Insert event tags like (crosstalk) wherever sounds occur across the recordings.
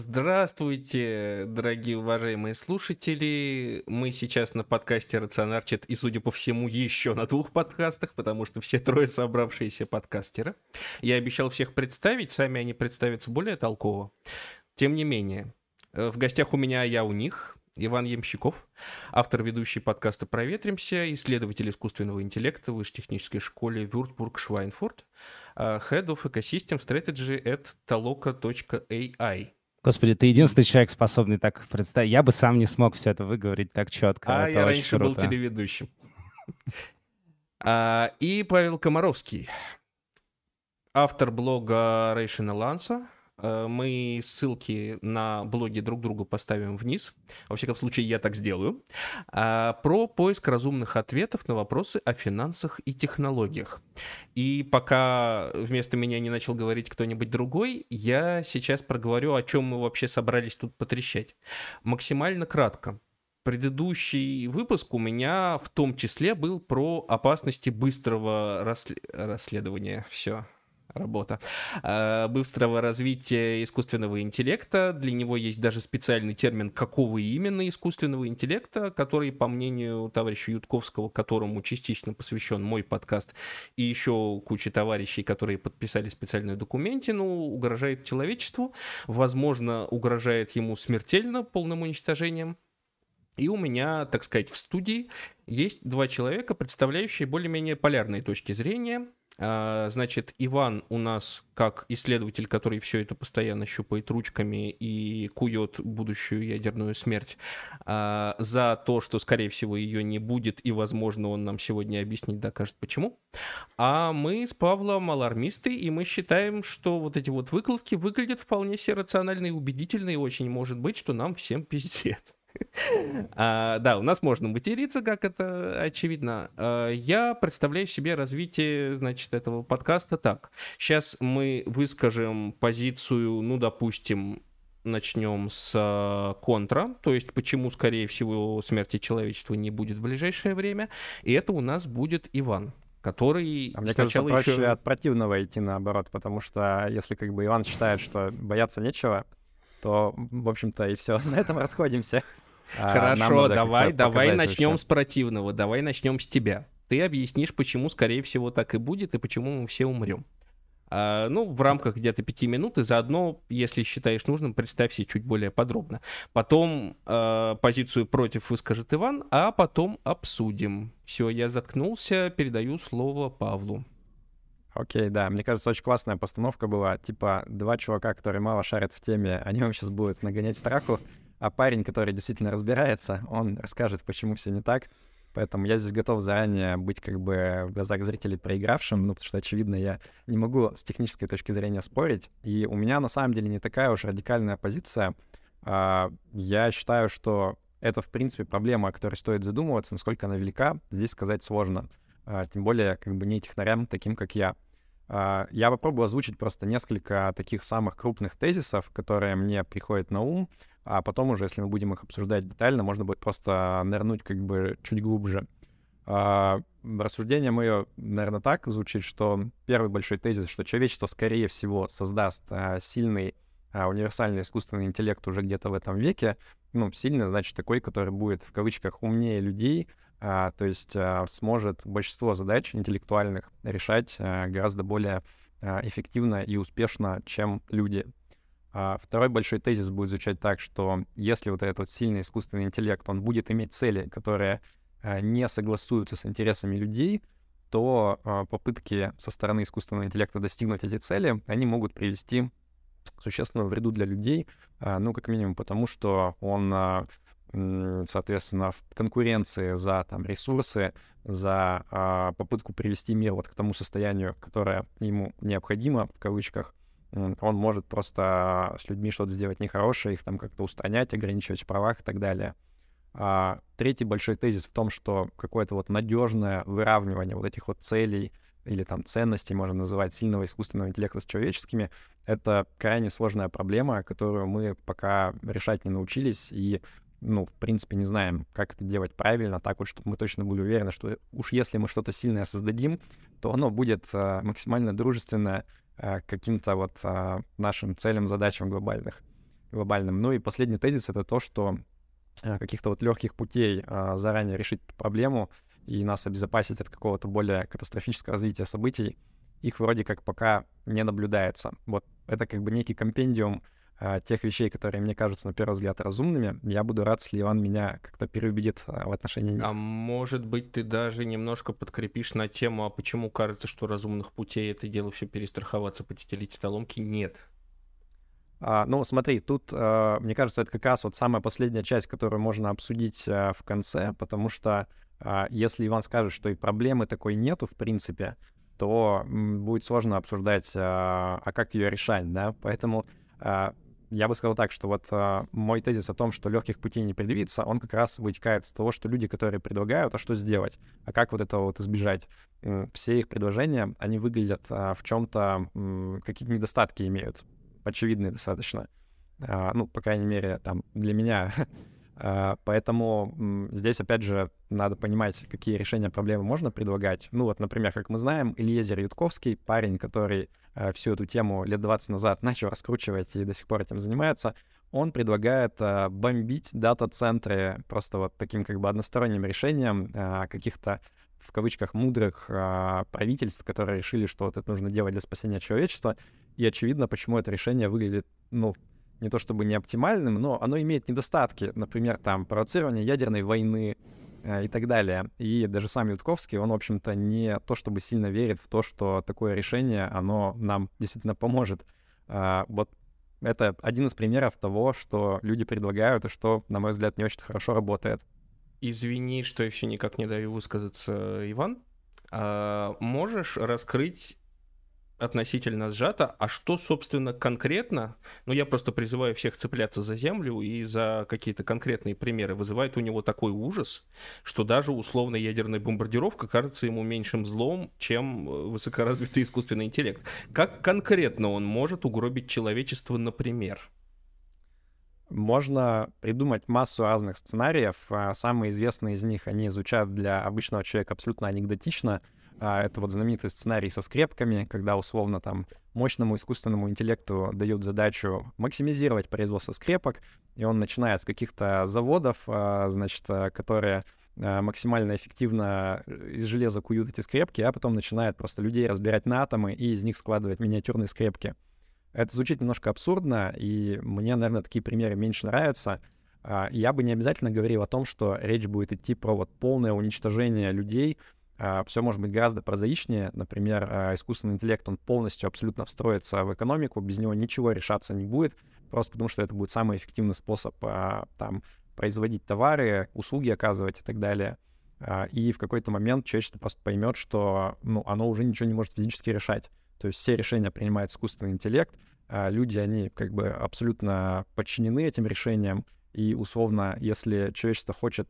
Здравствуйте, дорогие уважаемые слушатели. Мы сейчас на подкасте Рационарчит и, судя по всему, еще на двух подкастах, потому что все трое собравшиеся подкастеры. Я обещал всех представить, сами они представятся более толково. Тем не менее, э, в гостях у меня, я у них, Иван Ямщиков, автор ведущий подкаста «Проветримся», исследователь искусственного интеллекта в Высшей технической школе Würzburg-Schweinfurt, э, Head of Ecosystem Strategy at taloka.ai. Господи, ты единственный человек, способный так представить. Я бы сам не смог все это выговорить так четко. А это я раньше круто. был телеведущим. (laughs) А, и Павел Комаровский, автор блога Answer, Э, мы ссылки на блоги друг другу поставим вниз. Во всяком случае, я так сделаю. А, про поиск разумных ответов на вопросы о финансах и технологиях. И пока вместо меня не начал говорить кто-нибудь другой, я сейчас проговорю, о чем мы вообще собрались тут потрещать. Максимально кратко. Предыдущий выпуск у меня в том числе был про опасности быстрого расследования. Все, работа, а, быстрого развития искусственного интеллекта. Для него есть даже специальный термин, какого именно искусственного интеллекта, который, по мнению товарища Ютковского, которому частично посвящен мой подкаст, и еще куча товарищей, которые подписали специальную документе, ну, угрожает человечеству, возможно, угрожает ему смертельно, полным уничтожением. И у меня, так сказать, в студии есть два человека, представляющие более-менее полярные точки зрения. А, значит, Иван у нас как исследователь, который все это постоянно щупает ручками и кует будущую ядерную смерть а, за то, что, скорее всего, ее не будет, и, возможно, он нам сегодня объяснить докажет, почему. А мы с Павлом алармисты, и мы считаем, что вот эти вот выкладки выглядят вполне себе рационально и убедительно, и очень может быть, что нам всем пиздец. (laughs) А, да, у нас можно материться, как это очевидно. А, я представляю себе развитие, значит, этого подкаста так. Сейчас мы выскажем позицию, ну, допустим, начнем с а, контра, то есть почему, скорее всего, смерти человечества не будет в ближайшее время. И это у нас будет Иван который а мне кажется, проще еще... от противного идти наоборот, потому что если как бы Иван считает, что бояться нечего, то, в общем-то, и все, (laughs) на этом расходимся. А, Хорошо, давай, давай начнем с противного, давай начнем с тебя. Ты объяснишь, почему, скорее всего, так и будет, и почему мы все умрем. А, ну, в рамках где-то пяти минут, и заодно, если считаешь нужным, представь себе чуть более подробно. Потом а, позицию против выскажет Иван, а потом обсудим. Все, я заткнулся, передаю слово Павлу. Окей, да, мне кажется, очень классная постановка была. Типа, два чувака, которые мало шарят в теме, они вам сейчас будут нагонять страху, а парень, который действительно разбирается, он расскажет, почему все не так. Поэтому я здесь готов заранее быть как бы в глазах зрителей проигравшим, ну, потому что, очевидно, я не могу с технической точки зрения спорить. И у меня на самом деле не такая уж радикальная позиция. А, я считаю, что это, в принципе, проблема, о которой стоит задумываться, насколько она велика, здесь сказать сложно. А, тем более, как бы не технарям, таким как я. А, я попробую озвучить просто несколько таких самых крупных тезисов, которые мне приходят на ум, а потом уже, если мы будем их обсуждать детально, можно будет просто нырнуть как бы чуть глубже. А, рассуждение мое, наверное, так звучит, что первый большой тезис, что человечество, скорее всего, создаст а, сильный универсальный искусственный интеллект уже где-то в этом веке. Ну, сильный, значит, такой, который будет, в кавычках, умнее людей, а, то есть а, сможет большинство задач интеллектуальных решать а, гораздо более а, эффективно и успешно, чем люди. А второй большой тезис будет звучать так, что если вот этот вот сильный искусственный интеллект, он будет иметь цели, которые а, не согласуются с интересами людей, то а, попытки со стороны искусственного интеллекта достигнуть эти цели, они могут привести к существенному вреду для людей, а, ну, как минимум потому, что он, а, соответственно, в конкуренции за там, ресурсы, за а, попытку привести мир вот к тому состоянию, которое ему необходимо, в кавычках, он может просто с людьми что-то сделать нехорошее, их там как-то устранять, ограничивать в правах и так далее. А, третий большой тезис в том, что какое-то вот надежное выравнивание вот этих вот целей или там ценностей, можно называть, сильного искусственного интеллекта с человеческими, это крайне сложная проблема, которую мы пока решать не научились и, ну, в принципе, не знаем, как это делать правильно, так вот, чтобы мы точно были уверены, что уж если мы что-то сильное создадим, то оно будет а, максимально дружественное Э, каким-то вот а, нашим целям, задачам глобальных. глобальным. Ну и последний тезис — это то, что э, каких-то вот легких путей а, заранее решить проблему и нас обезопасить от какого-то более катастрофического развития событий, их вроде как пока не наблюдается. Вот это как бы некий компендиум а, тех вещей, которые мне кажутся на первый взгляд разумными. Я буду рад, если Иван меня как-то переубедит а, в отношении них. А может быть, ты даже немножко подкрепишь на тему, а почему кажется, что разумных путей это дело все перестраховаться, потетелить столомки? Нет. А, ну, смотри, тут, а, мне кажется, это как раз вот самая последняя часть, которую можно обсудить а, в конце, потому что а, если Иван скажет, что и проблемы такой нету, в принципе, то м, будет сложно обсуждать, а, а как ее решать, да, поэтому а, я бы сказал так, что вот э, мой тезис о том, что легких путей не предъявится, он как раз вытекает из того, что люди, которые предлагают, а что сделать, а как вот этого вот избежать. Все их предложения, они выглядят э, в чем-то, э, какие-то недостатки имеют, очевидные достаточно. Э, ну, по крайней мере, там, для меня (laughs) поэтому здесь, опять же, надо понимать, какие решения проблемы можно предлагать. Ну вот, например, как мы знаем, Ильезер Ютковский, парень, который а, всю эту тему лет 20 назад начал раскручивать и до сих пор этим занимается, он предлагает а, бомбить дата-центры просто вот таким как бы односторонним решением каких-то в кавычках мудрых правительств, которые решили, что вот это нужно делать для спасения человечества. И очевидно, почему это решение выглядит, ну, не то чтобы не оптимальным, но оно имеет недостатки, например, там провоцирование ядерной войны э, и так далее. И даже сам Ютковский, он, в общем-то, не то чтобы сильно верит в то, что такое решение, оно нам действительно поможет. Э, вот это один из примеров того, что люди предлагают, и что, на мой взгляд, не очень хорошо работает. Извини, что все никак не даю высказаться, Иван. А можешь раскрыть относительно сжато, а что, собственно, конкретно, ну, я просто призываю всех цепляться за землю и за какие-то конкретные примеры, вызывает у него такой ужас, что даже условная ядерная бомбардировка кажется ему меньшим злом, чем э, высокоразвитый искусственный интеллект. Как конкретно он может угробить человечество, например? Можно придумать массу разных сценариев. А самые известные из них, они звучат для обычного человека абсолютно анекдотично — а, это вот знаменитый сценарий со скрепками, когда условно там мощному искусственному интеллекту дают задачу максимизировать производство скрепок, и он начинает с каких-то заводов, а, значит, а, которые максимально эффективно из железа куют эти скрепки, а потом начинает просто людей разбирать на атомы и из них складывать миниатюрные скрепки. Это звучит немножко абсурдно, и мне, наверное, такие примеры меньше нравятся. Я бы не обязательно говорил о том, что речь будет идти про вот полное уничтожение людей, а, все может быть гораздо прозаичнее. Например, а, искусственный интеллект, он полностью абсолютно встроится в экономику, без него ничего решаться не будет, просто потому что это будет самый эффективный способ а, там производить товары, услуги оказывать и так далее. И в какой-то момент человечество просто поймет, что ну, оно уже ничего не может физически решать. То есть все решения принимает искусственный интеллект, люди, они как бы абсолютно подчинены этим решениям, и условно, если человечество хочет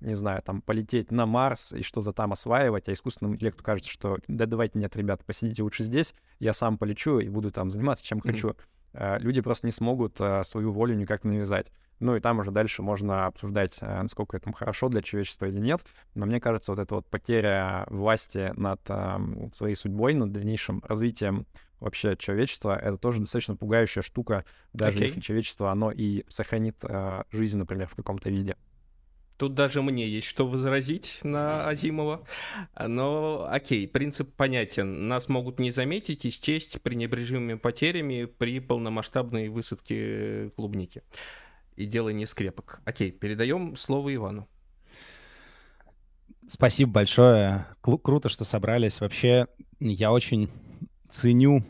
не знаю, там, полететь на Марс и что-то там осваивать, а искусственному интеллекту кажется, что да давайте, нет, ребят, посидите лучше здесь, я сам полечу и буду там заниматься чем mm-hmm. хочу. А, люди просто не смогут а, свою волю никак навязать. Ну и там уже дальше можно обсуждать, а, насколько это хорошо для человечества или нет. Но мне кажется, вот эта вот потеря власти над своей судьбой, над дальнейшим развитием вообще человечества, это тоже достаточно пугающая штука, даже okay. если человечество, оно и сохранит жизнь, например, в каком-то виде. Тут даже мне есть что возразить на Азимова. Но окей, принцип понятен. Нас могут не заметить и счесть пренебрежимыми потерями при полномасштабной высадке клубники. И дело не скрепок. Окей, передаем слово Ивану. Спасибо большое. Кру- круто, что собрались. Вообще, я очень ценю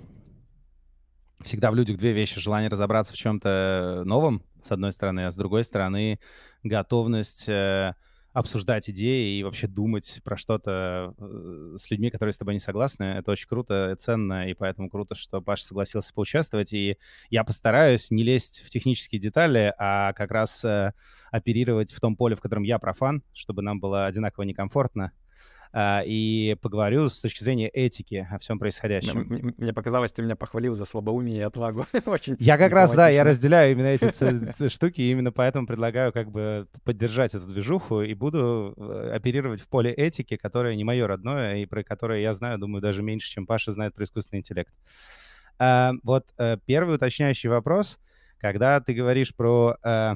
всегда в людях две вещи. Желание разобраться в чем-то новом, с одной стороны, а с другой стороны, готовность э, обсуждать идеи и вообще думать про что-то э, с людьми, которые с тобой не согласны. Это очень круто ценно, и поэтому круто, что Паша согласился поучаствовать. И я постараюсь не лезть в технические детали, а как раз э, оперировать в том поле, в котором я профан, чтобы нам было одинаково некомфортно. А, и поговорю с точки зрения этики о всем происходящем. Мне, мне показалось, ты меня похвалил за слабоумие и отвагу. (laughs) Очень я как раз, да, я разделяю именно эти (laughs) штуки, и именно поэтому предлагаю как бы поддержать эту движуху и буду э, оперировать в поле этики, которое не мое родное, и про которое я знаю, думаю, даже меньше, чем Паша знает про искусственный интеллект. А, вот э, первый уточняющий вопрос — Когда ты говоришь про э,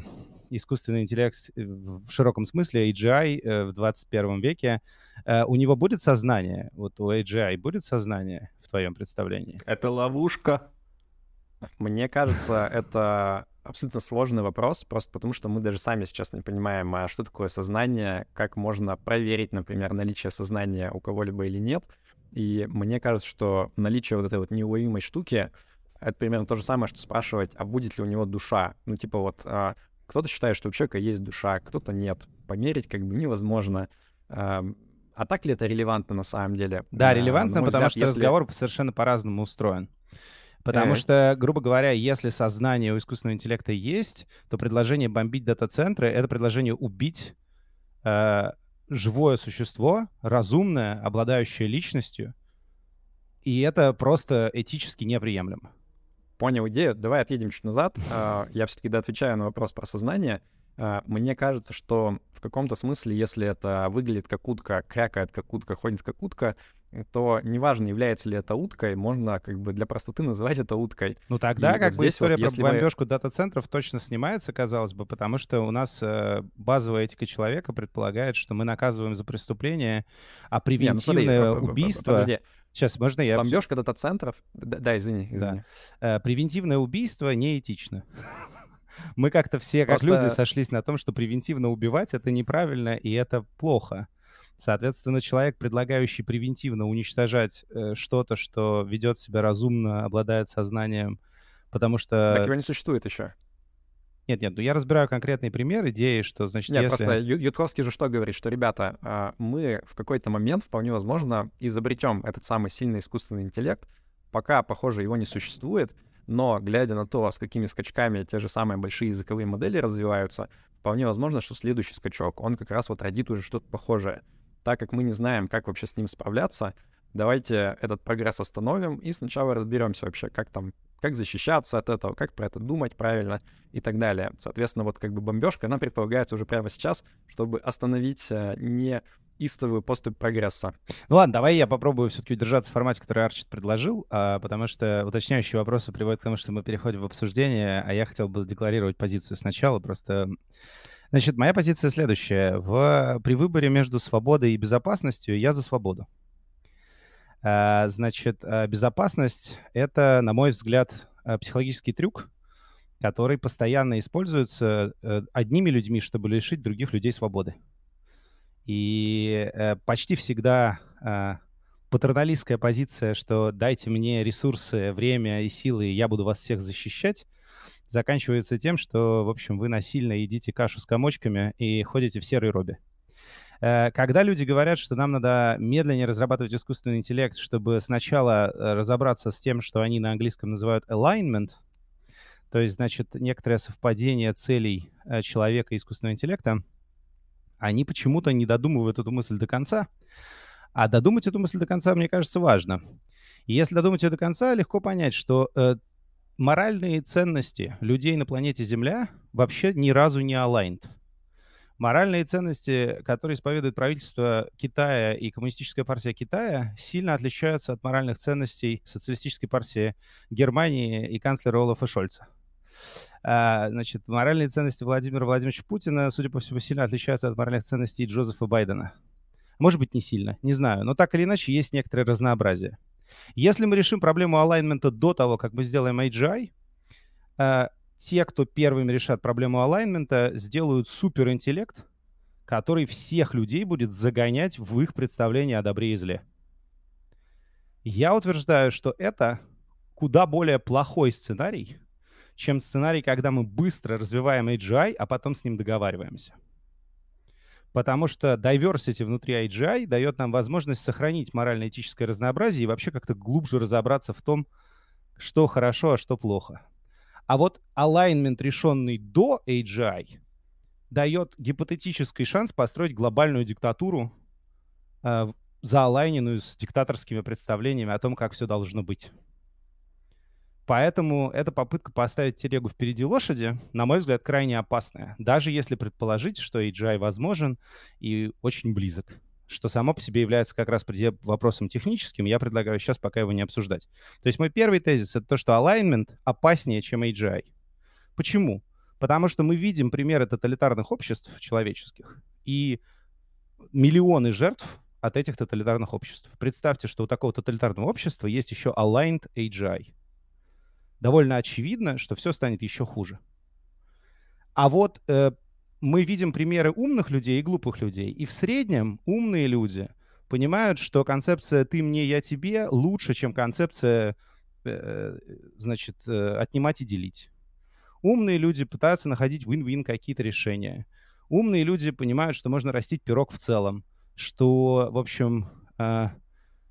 искусственный интеллект в широком смысле, AGI э, в 21 веке, э, у него будет сознание? Вот у AGI будет сознание в твоем представлении? Это ловушка. Мне кажется, это абсолютно сложный вопрос, просто потому что мы даже сами сейчас не понимаем, а что такое сознание, как можно проверить, например, наличие сознания у кого-либо или нет. И мне кажется, что наличие вот этой вот неуловимой штуки — это примерно то же самое, что спрашивать, а будет ли у него душа. Ну, типа вот а, кто-то считает, что у человека есть душа, кто-то нет. Померить как бы невозможно. А, а так ли это релевантно на самом деле? Да, релевантно, потому взгляд, что если... разговор совершенно по-разному устроен. Потому что, грубо говоря, если сознание у искусственного интеллекта есть, то предложение бомбить дата-центры — это предложение убить э, живое существо, разумное, обладающее личностью, и это просто этически неприемлемо. Понял идею. Давай отъедем чуть назад. А, я все-таки отвечаю на вопрос про сознание. А, мне кажется, что в каком-то смысле, если это выглядит как утка, крякает как утка, ходит как утка, то неважно, является ли это уткой, можно как бы для простоты называть это уткой. Ну тогда и как бы история вот, про бомбежку мы... дата-центров точно снимается, казалось бы, потому что у нас э, базовая этика человека предполагает, что мы наказываем за преступление, а превентивное Нет, ну, убийство... Подожди. Сейчас, можно я... Бомбежка дата-центров? Да, да, извини, извини. Да. Э, превентивное убийство неэтично. (laughs) Мы как-то все, как люди, сошлись на том, что превентивно убивать — это неправильно и это плохо. Соответственно, человек, предлагающий превентивно уничтожать э, что-то, что ведет себя разумно, обладает сознанием, потому что... Так его не существует еще. Нет, нет, ну я разбираю конкретный пример идеи, что, значит, Нет, если... просто Ютковский же что говорит, что, ребята, а, мы в какой-то момент, вполне возможно, изобретем этот самый сильный искусственный интеллект, пока, похоже, его не существует, но, глядя на то, с какими скачками те же самые большие языковые модели развиваются, вполне возможно, что следующий скачок, он как раз вот родит уже что-то похожее. Так как мы не знаем, как вообще с ним справляться, давайте этот прогресс остановим и сначала разберемся вообще, как там, как защищаться от этого, как про это думать правильно и так далее. Соответственно, вот как бы бомбежка, она предполагается уже прямо сейчас, чтобы остановить э, не истовую поступь прогресса. Ну ладно, давай я попробую все-таки удержаться в формате, который Арчит предложил, а, потому что уточняющие вопросы приводят к тому, что мы переходим в обсуждение, а я хотел бы декларировать позицию сначала, просто Значит, моя позиция следующая. В, при выборе между свободой и безопасностью я за свободу. А, значит, а, безопасность — это, на мой взгляд, а, психологический трюк, который постоянно используется э, одними людьми, чтобы лишить других людей свободы. И э, почти всегда патерналистская позиция, что дайте мне ресурсы, время и силы, и я буду вас всех защищать, заканчивается тем, что, в общем, вы насильно едите кашу с комочками и ходите в серой робе. Э, когда люди говорят, что нам надо медленнее разрабатывать искусственный интеллект, чтобы сначала э, разобраться с тем, что они на английском называют alignment, то есть, значит, некоторое совпадение целей э, человека и искусственного интеллекта, они почему-то не додумывают эту мысль до конца. А додумать эту мысль до конца, мне кажется, важно. И если додумать ее до конца, легко понять, что моральные ценности людей на планете Земля вообще ни разу не aligned. Моральные ценности, которые исповедует правительство Китая и Коммунистическая партия Китая, сильно отличаются от моральных ценностей Социалистической партии Германии и канцлера Олафа Шольца. А, значит, моральные ценности Владимира Владимировича Путина, судя по всему, сильно отличаются от моральных ценностей Джозефа Байдена. Может быть, не сильно, не знаю. Но так или иначе, есть некоторое разнообразие. Если мы решим проблему алайнмента до того, как мы сделаем AGI, те, кто первыми решат проблему алайнмента, сделают суперинтеллект, который всех людей будет загонять в их представление о добре и зле. Я утверждаю, что это куда более плохой сценарий, чем сценарий, когда мы быстро развиваем AGI, а потом с ним договариваемся потому что diversity внутри AGI дает нам возможность сохранить морально-этическое разнообразие и вообще как-то глубже разобраться в том, что хорошо, а что плохо. А вот alignment, решенный до AGI, дает гипотетический шанс построить глобальную диктатуру, э, заалайненную с диктаторскими представлениями о том, как все должно быть. Поэтому эта попытка поставить телегу впереди лошади, на мой взгляд, крайне опасная. Даже если предположить, что AGI возможен и очень близок что само по себе является как раз вопросом техническим, я предлагаю сейчас пока его не обсуждать. То есть мой первый тезис — это то, что alignment опаснее, чем AGI. Почему? Потому что мы видим примеры тоталитарных обществ человеческих и миллионы жертв от этих тоталитарных обществ. Представьте, что у такого тоталитарного общества есть еще aligned AGI. Довольно очевидно, что все станет еще хуже. А вот э, мы видим примеры умных людей и глупых людей. И в среднем умные люди понимают, что концепция «ты мне, я тебе» лучше, чем концепция, э, значит, э, «отнимать и делить». Умные люди пытаются находить win-win какие-то решения. Умные люди понимают, что можно растить пирог в целом, что, в общем, э,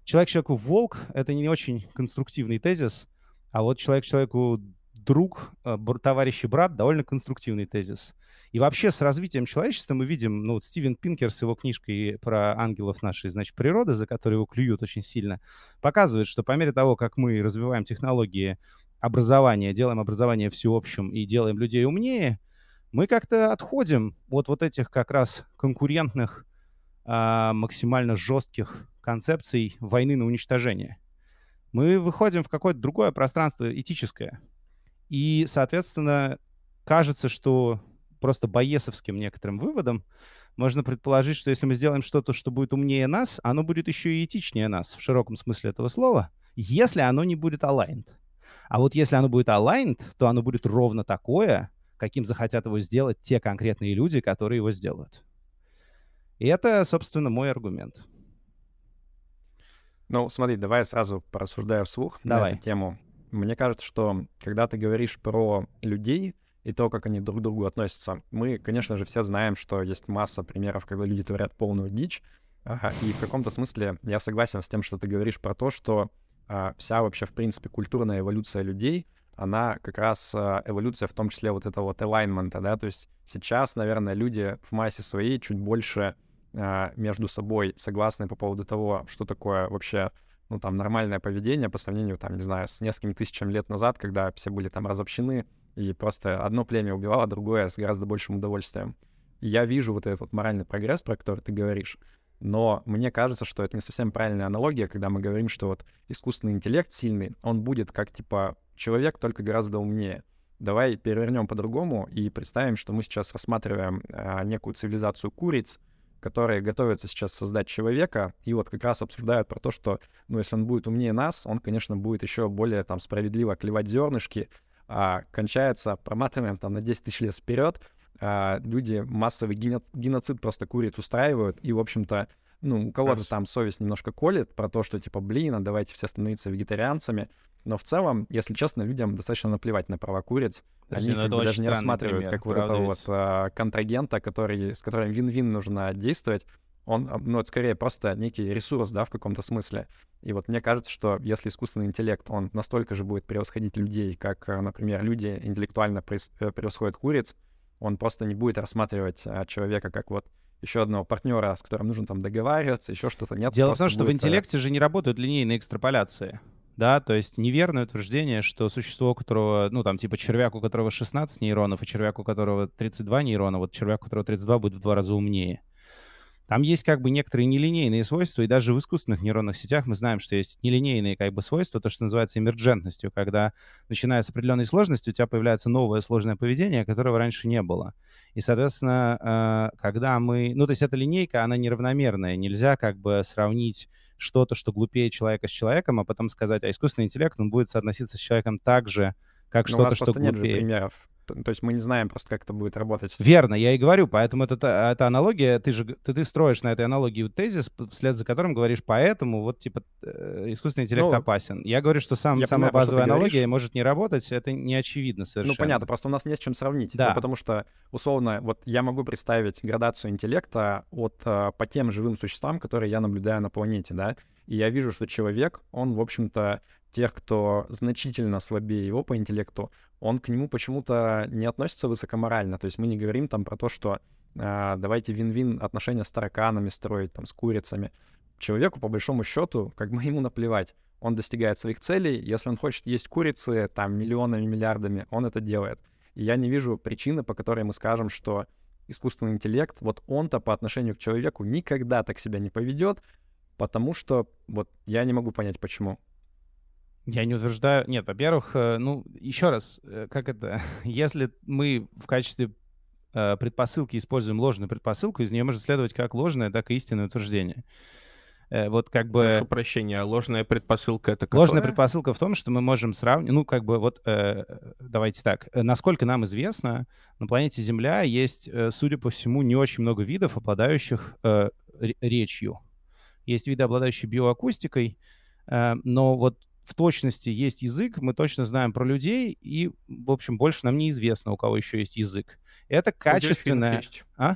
человек человеку волк — это не очень конструктивный тезис, а вот человек человеку друг, э, товарищ и брат довольно конструктивный тезис. И вообще с развитием человечества мы видим, ну вот Стивен Пинкер с его книжкой про ангелов нашей, значит, природы, за которые его клюют очень сильно, показывает, что по мере того, как мы развиваем технологии образования, делаем образование всеобщим и делаем людей умнее, мы как-то отходим от вот этих как раз конкурентных, а, максимально жестких концепций войны на уничтожение. Мы выходим в какое-то другое пространство этическое. И, соответственно, кажется, что просто боесовским некоторым выводом можно предположить, что если мы сделаем что-то, что будет умнее нас, оно будет еще и этичнее нас в широком смысле этого слова, если оно не будет aligned. А вот если оно будет aligned, то оно будет ровно такое, каким захотят его сделать те конкретные люди, которые его сделают. И это, собственно, мой аргумент. Ну, смотри, давай я сразу порассуждаю вслух давай. на эту тему. Мне кажется, что когда ты говоришь про людей и то, как они друг к другу относятся, мы, конечно же, все знаем, что есть масса примеров, когда люди творят полную дичь. Ага, и в каком-то смысле я согласен с тем, что ты говоришь про то, что а, вся вообще, в принципе, культурная эволюция людей, она как раз а, эволюция в том числе вот этого вот alignment, да, то есть сейчас, наверное, люди в массе своей чуть больше а, между собой согласны по поводу того, что такое вообще ну, там, нормальное поведение по сравнению, там, не знаю, с несколькими тысячами лет назад, когда все были там разобщены, и просто одно племя убивало другое с гораздо большим удовольствием. Я вижу вот этот вот моральный прогресс, про который ты говоришь, но мне кажется, что это не совсем правильная аналогия, когда мы говорим, что вот искусственный интеллект сильный, он будет как, типа, человек, только гораздо умнее. Давай перевернем по-другому и представим, что мы сейчас рассматриваем а, некую цивилизацию куриц, которые готовятся сейчас создать человека, и вот как раз обсуждают про то, что, ну, если он будет умнее нас, он, конечно, будет еще более там справедливо клевать зернышки, а кончается, проматываем там на 10 тысяч лет вперед, а, люди массовый геноцид просто курит, устраивают, и, в общем-то, ну, у кого-то там совесть немножко колет про то, что, типа, блин, а давайте все становиться вегетарианцами, но в целом, если честно, людям достаточно наплевать на права куриц. Подожди, Они ну, как бы даже не рассматривают пример, как вот этого вот а, контрагента, который, с которым вин-вин нужно действовать. Он, а, ну, это скорее просто некий ресурс, да, в каком-то смысле. И вот мне кажется, что если искусственный интеллект, он настолько же будет превосходить людей, как, а, например, люди интеллектуально э, превосходят куриц, он просто не будет рассматривать а, человека как вот еще одного партнера, с которым нужно там договариваться, еще что-то нет. Дело в том, что будет... в интеллекте же не работают линейные экстраполяции да, то есть неверное утверждение, что существо, у которого, ну, там, типа червяк, у которого 16 нейронов, и червяк, у которого 32 нейрона, вот червяк, у которого 32, будет в два раза умнее. Там есть как бы некоторые нелинейные свойства, и даже в искусственных нейронных сетях мы знаем, что есть нелинейные как бы свойства, то, что называется эмерджентностью, когда, начиная с определенной сложности, у тебя появляется новое сложное поведение, которого раньше не было. И, соответственно, э, когда мы... Ну, то есть эта линейка, она неравномерная. Нельзя как бы сравнить что-то, что глупее человека с человеком, а потом сказать, а искусственный интеллект, он будет соотноситься с человеком так же, как что-то, что глупее. нет же примеров то есть мы не знаем просто, как это будет работать. Верно, я и говорю, поэтому это, это аналогия, ты же ты, ты строишь на этой аналогии тезис, вслед за которым говоришь, поэтому вот типа э, искусственный интеллект ну, опасен. Я говорю, что сам, самая понимаю, базовая аналогия говоришь. может не работать, это не очевидно совершенно. Ну понятно, просто у нас не с чем сравнить. Да. Ну, потому что, условно, вот я могу представить градацию интеллекта от, э, по тем живым существам, которые я наблюдаю на планете, да, и я вижу, что человек, он, в общем-то, тех, кто значительно слабее его по интеллекту, он к нему почему-то не относится высокоморально. То есть мы не говорим там про то, что э, давайте вин-вин отношения с тараканами строить, там, с курицами. Человеку, по большому счету, как бы (laughs) ему наплевать. Он достигает своих целей. Если он хочет есть курицы там миллионами, миллиардами, он это делает. И я не вижу причины, по которой мы скажем, что искусственный интеллект, вот он-то по отношению к человеку никогда так себя не поведет, потому что вот я не могу понять, почему. Я не утверждаю. Нет, во-первых, э, ну, еще раз, э, как это, (laughs) если мы в качестве э, предпосылки используем ложную предпосылку, из нее может следовать как ложное, так и истинное утверждение. Вот как бы... Прошу прощения, а ложная предпосылка это какая? Ложная предпосылка в том, что мы можем сравнить... Ну, как бы вот, давайте так. Насколько нам известно, на планете Земля есть, судя по всему, не очень много видов, обладающих речью. Есть виды, обладающие биоакустикой, но вот в точности есть язык, мы точно знаем про людей, и, в общем, больше нам неизвестно, у кого еще есть язык. Это качественное... У есть. А?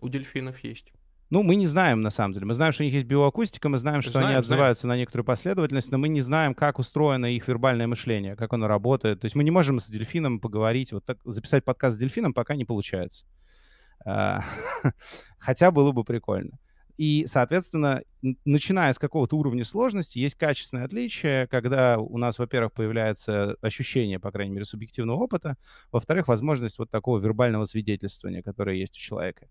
У дельфинов есть. Ну, мы не знаем, на самом деле. Мы знаем, что у них есть биоакустика, мы знаем, что знаем, они отзываются знаем. на некоторую последовательность, но мы не знаем, как устроено их вербальное мышление, как оно работает. То есть мы не можем с дельфином поговорить, вот так, записать подкаст с дельфином пока не получается. А, (laughs) хотя было бы прикольно. И, соответственно, начиная с какого-то уровня сложности, есть качественное отличие, когда у нас, во-первых, появляется ощущение, по крайней мере, субъективного опыта, во-вторых, возможность вот такого вербального свидетельствования, которое есть у человека.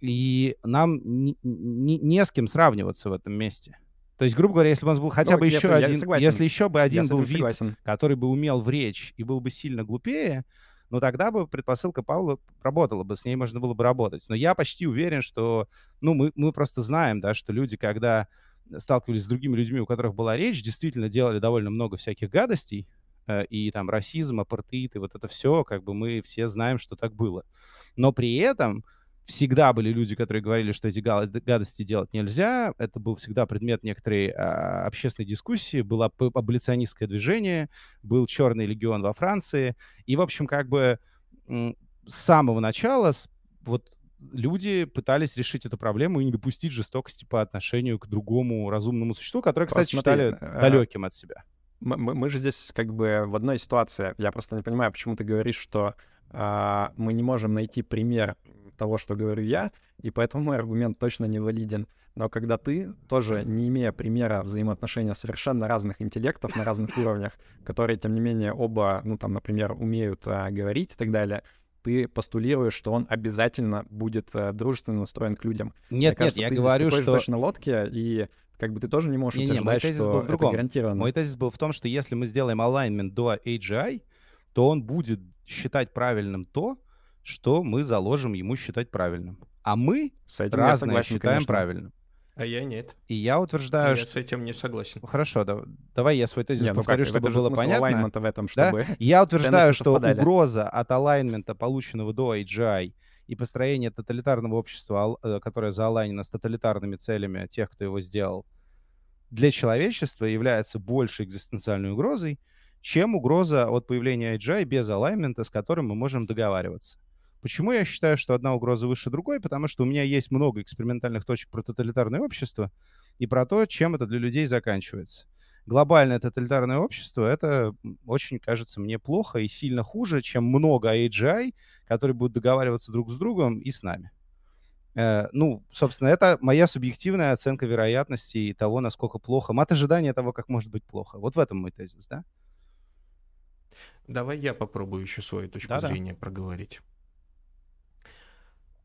И нам не, не, не с кем сравниваться в этом месте. То есть, грубо говоря, если бы у нас был хотя ну, бы еще один, если еще бы один я был вид, согласен. который бы умел в речь и был бы сильно глупее, ну тогда бы предпосылка Паула работала бы, с ней можно было бы работать. Но я почти уверен, что, ну, мы, мы просто знаем, да, что люди, когда сталкивались с другими людьми, у которых была речь, действительно делали довольно много всяких гадостей, э, и там расизм, апартеид, и вот это все, как бы мы все знаем, что так было. Но при этом всегда были люди, которые говорили, что эти гадости делать нельзя. Это был всегда предмет некоторой а, общественной дискуссии. Было аболиционистское движение, был Черный легион во Франции. И, в общем, как бы с самого начала вот люди пытались решить эту проблему и не допустить жестокости по отношению к другому разумному существу, которое, кстати, Посмотри, считали а... далеким от себя. Мы, мы, мы же здесь как бы в одной ситуации. Я просто не понимаю, почему ты говоришь, что а, мы не можем найти пример того, что говорю я, и поэтому мой аргумент точно не валиден. Но когда ты, тоже не имея примера взаимоотношения совершенно разных интеллектов на разных уровнях, которые, тем не менее, оба, ну, там, например, умеют а, говорить и так далее, ты постулируешь, что он обязательно будет а, дружественно настроен к людям. Нет, кажется, нет, я говорю, что... точно на лодке, и как бы ты тоже не можешь не, утверждать, не, что был в другом. это гарантированно. Мой тезис был в том, что если мы сделаем alignment до AGI, то он будет считать правильным то, что мы заложим ему считать правильным. А мы с этим разные согласен, считаем конечно. правильным. А я нет. И я утверждаю, я что... с этим не согласен. Хорошо, да, давай я свой тезис не, ну повторю, как, чтобы было понятно. в этом, чтобы да? Я утверждаю, что совпадали. угроза от алайнмента, полученного до AGI, и построения тоталитарного общества, э, которое заалайнено с тоталитарными целями тех, кто его сделал, для человечества является большей экзистенциальной угрозой, чем угроза от появления AGI без алайнмента, с которым мы можем договариваться. Почему я считаю, что одна угроза выше другой? Потому что у меня есть много экспериментальных точек про тоталитарное общество и про то, чем это для людей заканчивается. Глобальное тоталитарное общество — это очень, кажется мне, плохо и сильно хуже, чем много AGI, которые будут договариваться друг с другом и с нами. Э, ну, собственно, это моя субъективная оценка вероятности и того, насколько плохо, мат ожидания того, как может быть плохо. Вот в этом мой тезис, да? Давай я попробую еще свою точку Да-да. зрения проговорить.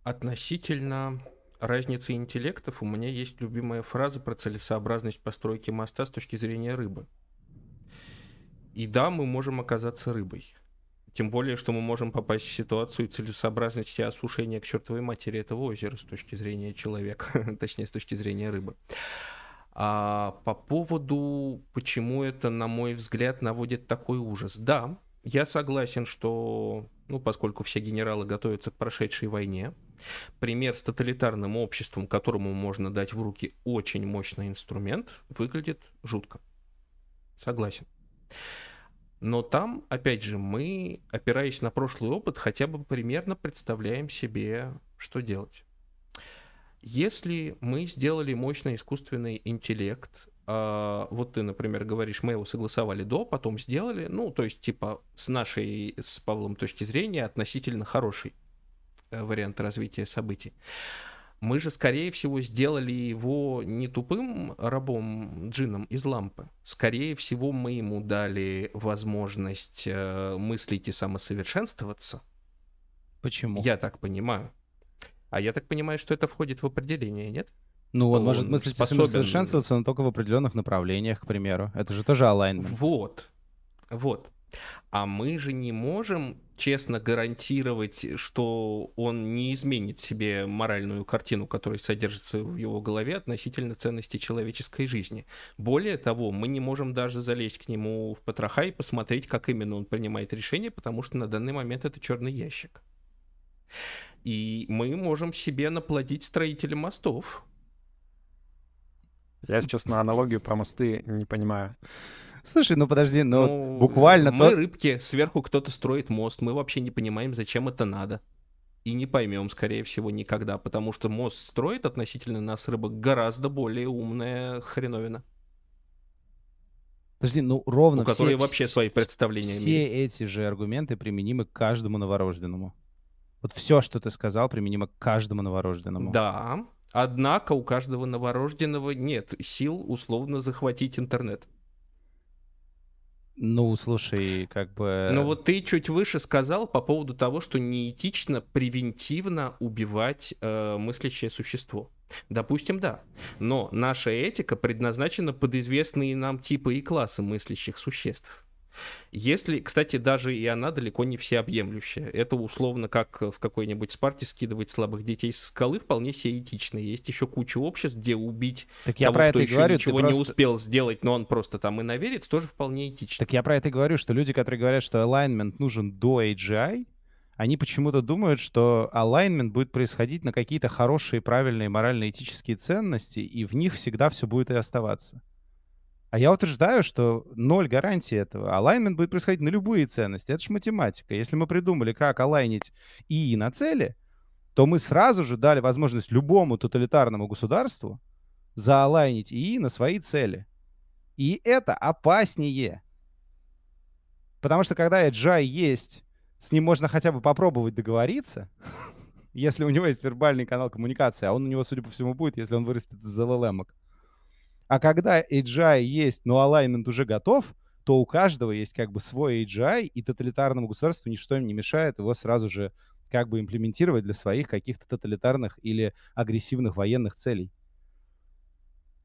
Относительно разницы интеллектов у меня есть любимая фраза про целесообразность постройки моста с точки зрения рыбы. И да, мы можем оказаться рыбой. Тем более, что мы можем попасть в ситуацию целесообразности осушения к чертовой матери этого озера с точки зрения человека, (laughs) точнее, с точки зрения рыбы. А по поводу, почему это, на мой взгляд, наводит такой ужас. Да, я согласен, что, ну, поскольку все генералы готовятся к прошедшей войне, Пример с тоталитарным обществом, которому можно дать в руки очень мощный инструмент, выглядит жутко. Согласен. Но там, опять же, мы, опираясь на прошлый опыт, хотя бы примерно представляем себе, что делать. Если мы сделали мощный искусственный интеллект, а, вот ты, например, говоришь, мы его согласовали до, потом сделали, ну, то есть, типа, с нашей, с Павлом точки зрения, относительно хороший. Э, вариант развития событий. Мы же, скорее всего, сделали его не тупым рабом джином из лампы. Скорее всего, мы ему дали возможность э, мыслить и самосовершенствоваться. Почему? Я так понимаю. А я так понимаю, что это входит в определение, нет? Ну, что он может он мыслить способен- совершенствоваться, но только в определенных направлениях, к примеру. Это же тоже alignment. Вот. Вот. А мы же не можем честно гарантировать, что он не изменит себе моральную картину, которая содержится в его голове относительно ценности человеческой жизни. Более того, мы не можем даже залезть к нему в потроха и посмотреть, как именно он принимает решения, потому что на данный момент это черный ящик. И мы можем себе наплодить строителя мостов. Я, честно, аналогию про мосты не понимаю. Слушай, ну подожди, ну, Ну, буквально Мы то- рыбки, сверху кто-то строит мост, мы вообще не понимаем, зачем это надо. И не поймем, скорее всего, никогда, потому что мост строит относительно нас рыбок гораздо более умная хреновина, подожди, ну ровно у которой вообще свои представления все эти же аргументы применимы к каждому новорожденному. Вот все, что ты сказал, применимо к каждому новорожденному. Да, однако у каждого новорожденного нет сил условно захватить интернет. Ну, слушай, как бы... Но вот ты чуть выше сказал по поводу того, что неэтично превентивно убивать э, мыслящее существо. Допустим, да. Но наша этика предназначена под известные нам типы и классы мыслящих существ. Если, кстати, даже и она далеко не всеобъемлющая. Это условно как в какой-нибудь Спарте скидывать слабых детей с скалы вполне себе этично. Есть еще куча обществ, где убить так я того, про кто это и еще говорю, ничего не просто- успел сделать, но он просто там иноверец, тоже вполне этично. Так я про это и говорю, что люди, которые говорят, что alignment нужен до AGI, они почему-то думают, что alignment будет происходить на какие-то хорошие, правильные, морально-этические ценности, и в них всегда все будет и оставаться. А я утверждаю, что ноль гарантии этого. Alignment будет происходить на любые ценности. Это же математика. Если мы придумали, как алайнить ИИ на цели, то мы сразу же дали возможность любому тоталитарному государству заалайнить ИИ на свои цели. И это опаснее. Потому что когда AGI есть, с ним можно хотя бы попробовать договориться, (laughs) если у него есть вербальный канал коммуникации, а он у него, судя по всему, будет, если он вырастет из LLM. А когда AGI есть, но alignment уже готов, то у каждого есть как бы свой AGI, и тоталитарному государству ничто им не мешает его сразу же как бы имплементировать для своих каких-то тоталитарных или агрессивных военных целей.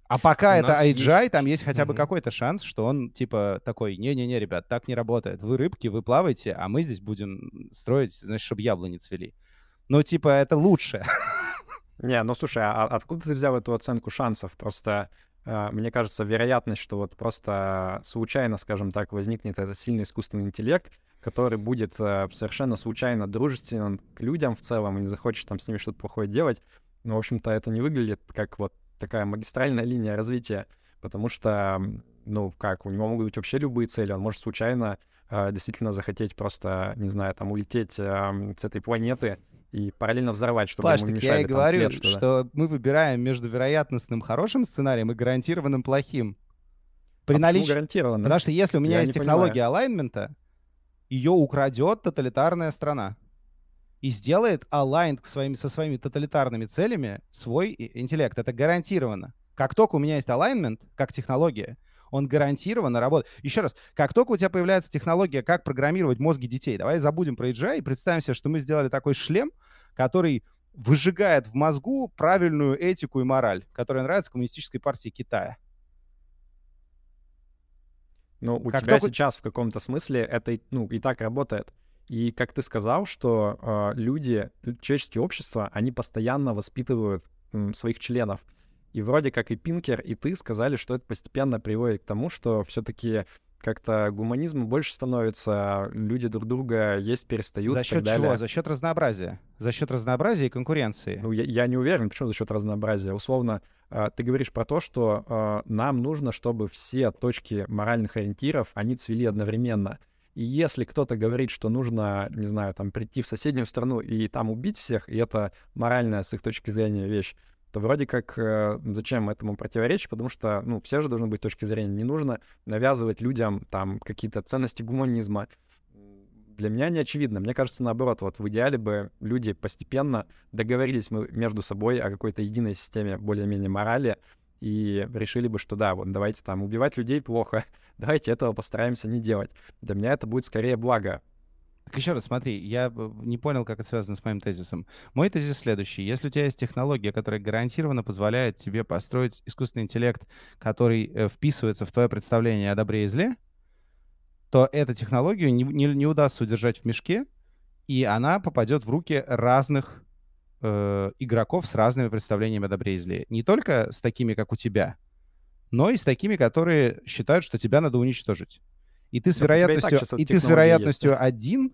А пока У это AGI, есть- там есть хотя бы Мгм. какой-то шанс, что он типа такой, не-не-не, ребят, так не работает. Вы рыбки, вы плаваете, а мы здесь будем строить, значит, чтобы яблони цвели. Ну, типа, это лучше. Не, ну слушай, а откуда ты взял эту оценку шансов? Просто мне кажется, вероятность, что вот просто случайно, скажем так, возникнет этот сильный искусственный интеллект, который будет э, совершенно случайно дружественен к людям в целом и не захочет там с ними что-то плохое делать, ну, в общем-то, это не выглядит как вот такая магистральная линия развития, потому что, ну, как, у него могут быть вообще любые цели, он может случайно э, действительно захотеть просто, не знаю, там, улететь э, с этой планеты и параллельно взорвать, чтобы Паш, ему так я и мешали там говорю, след, что-то. что мы выбираем между вероятностным хорошим сценарием и гарантированным плохим. При А наличии... гарантированно? Потому что если у меня Я есть технология алайнмента, ее украдет тоталитарная страна и сделает к своими, со своими тоталитарными целями свой интеллект. Это гарантированно. Как только у меня есть alignment, как технология, он гарантированно работает. Еще раз, как только у тебя появляется технология, как программировать мозги детей, давай забудем про AGI и представим себе, что мы сделали такой шлем, который выжигает в мозгу правильную этику и мораль, которая нравится коммунистической партии Китая. Ну, у Как тебя только- сейчас в каком-то смысле это ну, и так работает. И как ты сказал, что э, люди, человеческие общества, они постоянно воспитывают м, своих членов. И вроде как и Пинкер, и ты сказали, что это постепенно приводит к тому, что все-таки как-то гуманизм больше становится, люди друг друга есть перестают За и счет так далее. чего? За счет разнообразия. За счет разнообразия и конкуренции. Ну, я, я не уверен, почему за счет разнообразия. Условно, э, ты говоришь про то, что э, нам нужно, чтобы все точки моральных ориентиров, они цвели одновременно. И если кто-то говорит, что нужно, не знаю, там прийти в соседнюю страну и там убить всех, и это моральная с их точки зрения вещь, то вроде как э, зачем этому противоречить, потому что, ну, все же должны быть точки зрения. Не нужно навязывать людям там какие-то ценности гуманизма. Для меня не очевидно. Мне кажется, наоборот, вот в идеале бы люди постепенно договорились мы между собой о какой-то единой системе более-менее морали и решили бы, что да, вот давайте там убивать людей плохо, (laughs) давайте этого постараемся не делать. Для меня это будет скорее благо. Так еще раз, смотри, я не понял, как это связано с моим тезисом. Мой тезис следующий. Если у тебя есть технология, которая гарантированно позволяет тебе построить искусственный интеллект, который э, вписывается в твое представление о добре и зле, то эту технологию не, не, не удастся удержать в мешке, и она попадет в руки разных э, игроков с разными представлениями о добре и зле. Не только с такими, как у тебя, но и с такими, которые считают, что тебя надо уничтожить. И ты с вероятностью, и, и ты с вероятностью есть. один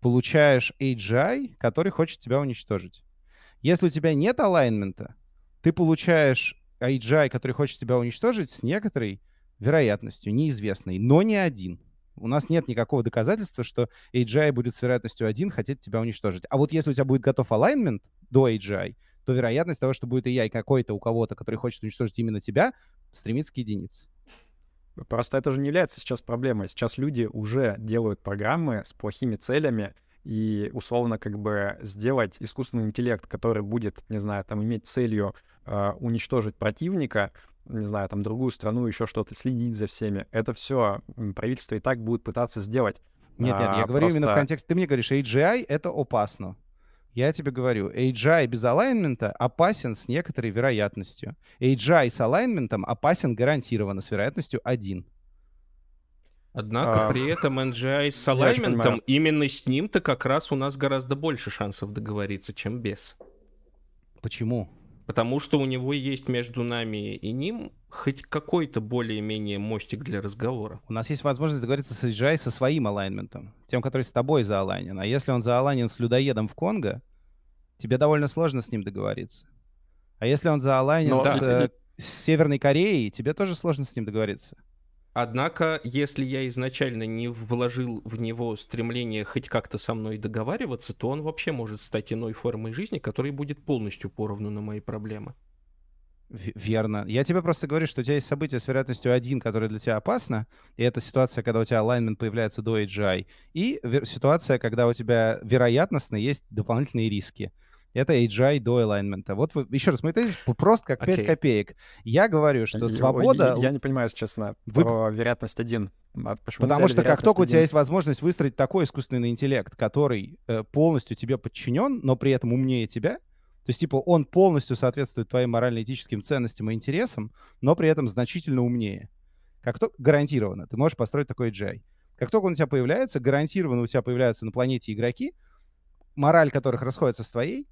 получаешь AGI, который хочет тебя уничтожить. Если у тебя нет алайнмента, ты получаешь AGI, который хочет тебя уничтожить с некоторой вероятностью, неизвестной, но не один. У нас нет никакого доказательства, что AGI будет с вероятностью 1 хотеть тебя уничтожить. А вот если у тебя будет готов alignment до AGI, то вероятность того, что будет AI какой-то у кого-то, который хочет уничтожить именно тебя, стремится к единице. Просто это же не является сейчас проблемой. Сейчас люди уже делают программы с плохими целями, и условно как бы сделать искусственный интеллект, который будет, не знаю, там иметь целью э, уничтожить противника, не знаю, там другую страну, еще что-то, следить за всеми. Это все правительство и так будет пытаться сделать. Нет, нет, я а, говорю просто... именно в контексте, ты мне говоришь, AGI — это опасно. Я тебе говорю, AGI без алайнмента опасен с некоторой вероятностью. AGI с алайнментом опасен гарантированно с вероятностью 1. Однако а, при этом NGI с алайнментом, именно с ним-то как раз у нас гораздо больше шансов договориться, чем без. Почему? Потому что у него есть между нами и ним хоть какой-то более-менее мостик для разговора. У нас есть возможность договориться с AGI со своим алайнментом, тем, который с тобой заалайнен. А если он заалайнен с людоедом в Конго, тебе довольно сложно с ним договориться. А если он заалайнен Но... с, э, с Северной Кореей, тебе тоже сложно с ним договориться. Однако, если я изначально не вложил в него стремление хоть как-то со мной договариваться, то он вообще может стать иной формой жизни, которая будет полностью поровну на мои проблемы. Верно. Я тебе просто говорю, что у тебя есть событие с вероятностью 1, которое для тебя опасно, и это ситуация, когда у тебя alignment появляется до AGI, и ситуация, когда у тебя вероятностно есть дополнительные риски. Это AGI до alignment. Вот вы, еще раз, мой тезис просто как 5 okay. копеек. Я говорю, что свобода... Я, я не понимаю, честно, вы... про вероятность 1. А почему Потому что как только 1? у тебя есть возможность выстроить такой искусственный интеллект, который э, полностью тебе подчинен, но при этом умнее тебя, то есть, типа, он полностью соответствует твоим морально-этическим ценностям и интересам, но при этом значительно умнее. Как то гарантированно, ты можешь построить такой AGI. Как только он у тебя появляется, гарантированно у тебя появляются на планете игроки, мораль которых расходится с твоей,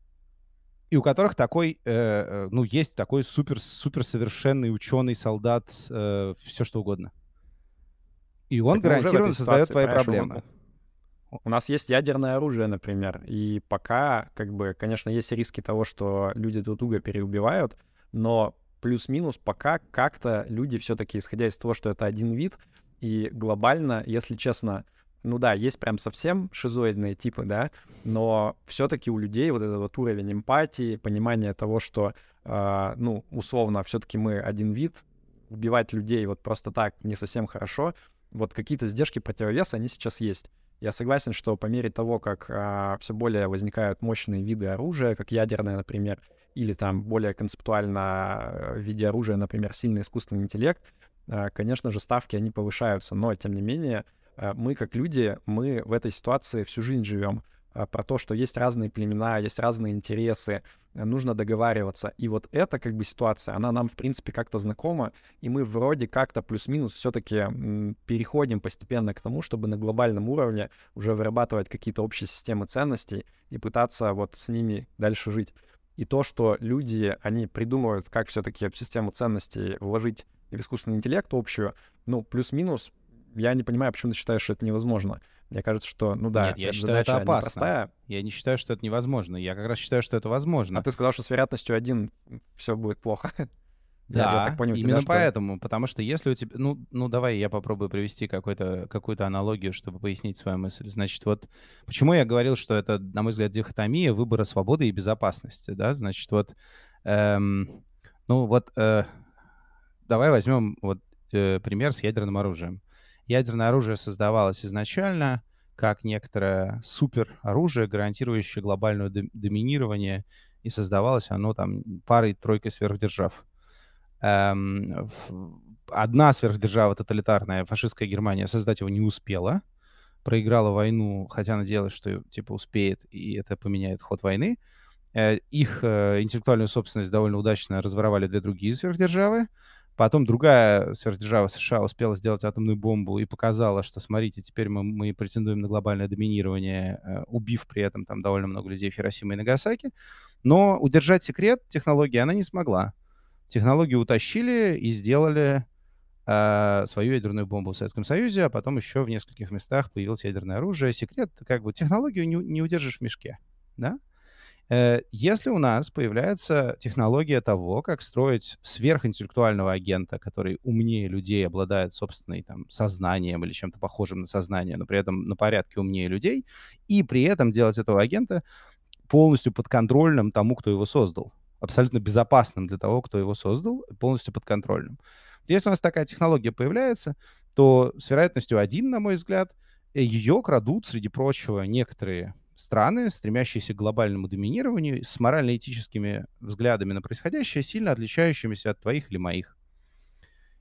и у которых такой, э, э, ну, есть такой супер, супер совершенный ученый, солдат, э, все что угодно. И он так гарантированно создает твои проблемы. У нас есть ядерное оружие, например, и пока, как бы, конечно, есть риски того, что люди друг друга переубивают, но плюс-минус пока как-то люди все-таки, исходя из того, что это один вид, и глобально, если честно, ну да, есть прям совсем шизоидные типы, да, но все-таки у людей вот этот вот уровень эмпатии, понимание того, что, э, ну, условно, все-таки мы один вид, убивать людей вот просто так не совсем хорошо, вот какие-то сдержки противовеса, они сейчас есть. Я согласен, что по мере того, как а, все более возникают мощные виды оружия, как ядерное, например, или там более концептуально э, в виде оружия, например, сильный искусственный интеллект, а, конечно же, ставки, они повышаются, но, тем не менее, Э, мы, как люди, мы в этой ситуации всю жизнь живем э, про то, что есть разные племена, есть разные интересы, э, нужно договариваться. И вот эта как бы ситуация, она нам, в принципе, как-то знакома, и мы вроде как-то плюс-минус все-таки переходим постепенно к тому, чтобы на глобальном уровне уже вырабатывать какие-то общие системы ценностей и пытаться вот с ними дальше жить. И то, что люди, они придумывают, как все-таки систему ценностей вложить в искусственный интеллект общую, ну, плюс-минус я не понимаю, почему ты считаешь, что это невозможно. Мне кажется, что, ну да, Нет, я считаю, это опасно. Простая. Я не считаю, что это невозможно. Я как раз считаю, что это возможно. А ты сказал, что с вероятностью один все будет плохо. (laughs) Да, я, так понял именно тебя, поэтому, что... потому что если у тебя, ну, ну давай я попробую привести какую-то аналогию, чтобы пояснить свою мысль. Значит, вот почему я говорил, что это, на мой взгляд, дихотомия выбора свободы и безопасности, да? Значит, вот, эм, ну вот, э, давай возьмем вот э, пример с ядерным оружием. Ядерное оружие создавалось изначально как некоторое супероружие, гарантирующее глобальное доминирование, и создавалось оно там парой-тройкой сверхдержав. Эм, одна сверхдержава тоталитарная, фашистская Германия, создать его не успела, проиграла войну, хотя надеялась, что типа успеет, и это поменяет ход войны. Э, их э, интеллектуальную собственность довольно удачно разворовали две другие сверхдержавы. Потом другая сверхдержава США успела сделать атомную бомбу и показала, что, смотрите, теперь мы, мы претендуем на глобальное доминирование, э, убив при этом там довольно много людей в Хиросиме и Нагасаки. Но удержать секрет технологии она не смогла. Технологию утащили и сделали э, свою ядерную бомбу в Советском Союзе, а потом еще в нескольких местах появилось ядерное оружие. Секрет, как бы, технологию не, не удержишь в мешке, да? Э, если у нас появляется технология того, как строить сверхинтеллектуального агента, который умнее людей, обладает собственным там, сознанием или чем-то похожим на сознание, но при этом на порядке умнее людей, и при этом делать этого агента полностью подконтрольным тому, кто его создал, абсолютно безопасным для того, кто его создал, полностью подконтрольным. Если у нас такая технология появляется, то с вероятностью один, на мой взгляд, ее крадут, среди прочего, некоторые страны, стремящиеся к глобальному доминированию, с морально-этическими взглядами на происходящее, сильно отличающимися от твоих или моих.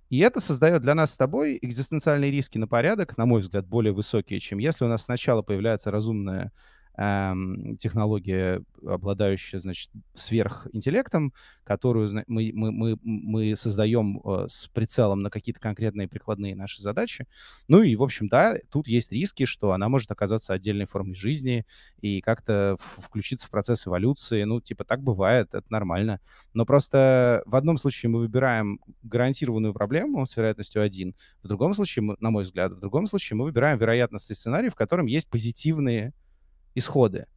И это создает для нас с тобой экзистенциальные риски на порядок, на мой взгляд, более высокие, чем если у нас сначала появляется разумная технология, обладающая, значит, сверхинтеллектом, которую мы, мы, мы, мы создаем э, с прицелом на какие-то конкретные прикладные наши задачи. Ну и, в общем, да, тут есть риски, что она может оказаться отдельной формой жизни и как-то включиться в процесс эволюции. Ну, типа, так бывает, это нормально. Но просто в одном случае мы выбираем гарантированную проблему с вероятностью 1, в другом случае, на мой взгляд, в другом случае мы выбираем вероятностный сценарий, в котором есть позитивные исходы.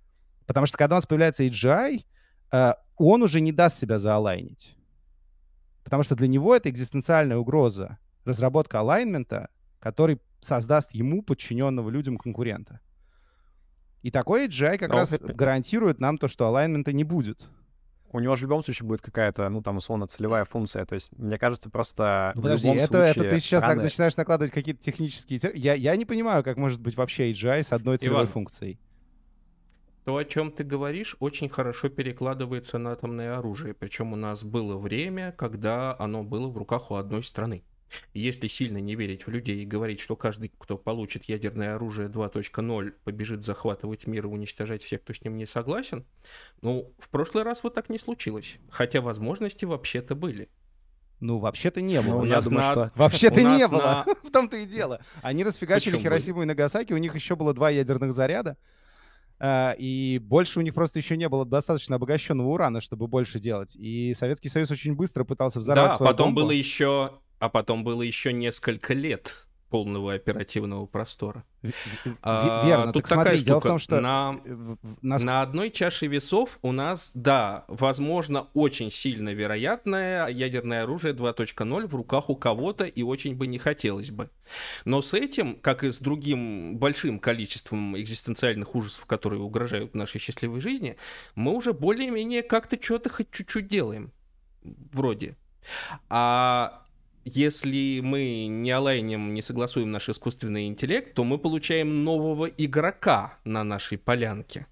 Потому что когда у нас появляется AGI, э, он уже не даст себя заалайнить. Потому что для него это экзистенциальная угроза. Разработка алайнмента, который создаст ему подчиненного людям конкурента. И такой AGI как Но раз это... гарантирует нам то, что алайнмента не будет. У него же в любом случае будет какая-то, ну, там, условно, целевая функция. То есть, мне кажется, просто ну, подожди, это, случае это ты сейчас страны... начинаешь накладывать какие-то технические... Я, я не понимаю, как может быть вообще AGI с одной целевой Иван, функцией. То, о чем ты говоришь, очень хорошо перекладывается на атомное оружие. Причем у нас было время, когда оно было в руках у одной страны. Если сильно не верить в людей и говорить, что каждый, кто получит ядерное оружие 2.0, побежит захватывать мир и уничтожать всех, кто с ним не согласен, ну, в прошлый раз вот так не случилось. Хотя возможности вообще-то были. Ну, вообще-то не было. Ну, я думаю, на... что... (laughs) Вообще-то не было. На... (laughs) в том-то и дело. Они расфигачили Почему Хиросиму и Нагасаки, у них еще было два ядерных заряда. Uh, и больше у них просто еще не было достаточно обогащенного урана, чтобы больше делать. И Советский Союз очень быстро пытался взорвать да, свою потом бомбу. было еще, а потом было еще несколько лет полного оперативного простора. А, верно. Тут так такая смотри, штука. дело в том, что на, нас... на одной чаше весов у нас, да, возможно, очень сильно вероятное ядерное оружие 2.0 в руках у кого-то, и очень бы не хотелось бы. Но с этим, как и с другим большим количеством экзистенциальных ужасов, которые угрожают нашей счастливой жизни, мы уже более-менее как-то что-то хоть чуть-чуть делаем. Вроде. А если мы не алайним, не согласуем наш искусственный интеллект, то мы получаем нового игрока на нашей полянке.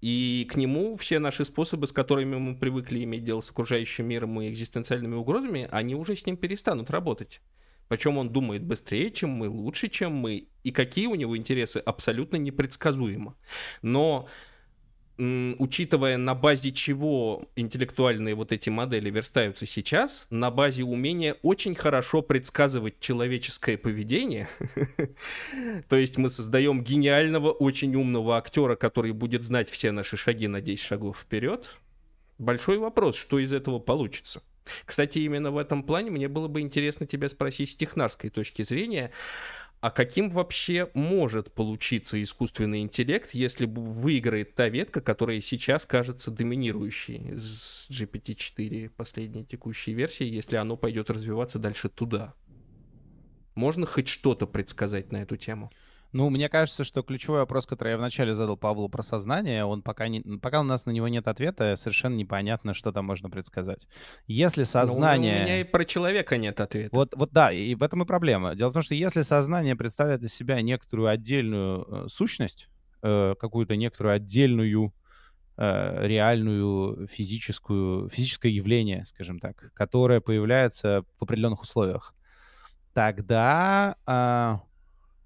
И к нему все наши способы, с которыми мы привыкли иметь дело с окружающим миром и экзистенциальными угрозами, они уже с ним перестанут работать. Причем он думает быстрее, чем мы, лучше, чем мы, и какие у него интересы абсолютно непредсказуемо. Но учитывая на базе чего интеллектуальные вот эти модели верстаются сейчас, на базе умения очень хорошо предсказывать человеческое поведение. (laughs) То есть мы создаем гениального, очень умного актера, который будет знать все наши шаги на 10 шагов вперед. Большой вопрос, что из этого получится. Кстати, именно в этом плане мне было бы интересно тебя спросить с технарской точки зрения, а каким вообще может получиться искусственный интеллект, если выиграет та ветка, которая сейчас кажется доминирующей с GPT-4 последней текущей версии, если оно пойдет развиваться дальше туда? Можно хоть что-то предсказать на эту тему? Ну, мне кажется, что ключевой вопрос, который я вначале задал Павлу про сознание, он пока, не, пока у нас на него нет ответа, совершенно непонятно, что там можно предсказать. Если сознание... Ну, у меня и про человека нет ответа. Вот, вот да, и в этом и проблема. Дело в том, что если сознание представляет из себя некоторую отдельную э, сущность, э, какую-то некоторую отдельную э, реальную физическую, физическое явление, скажем так, которое появляется в определенных условиях, тогда...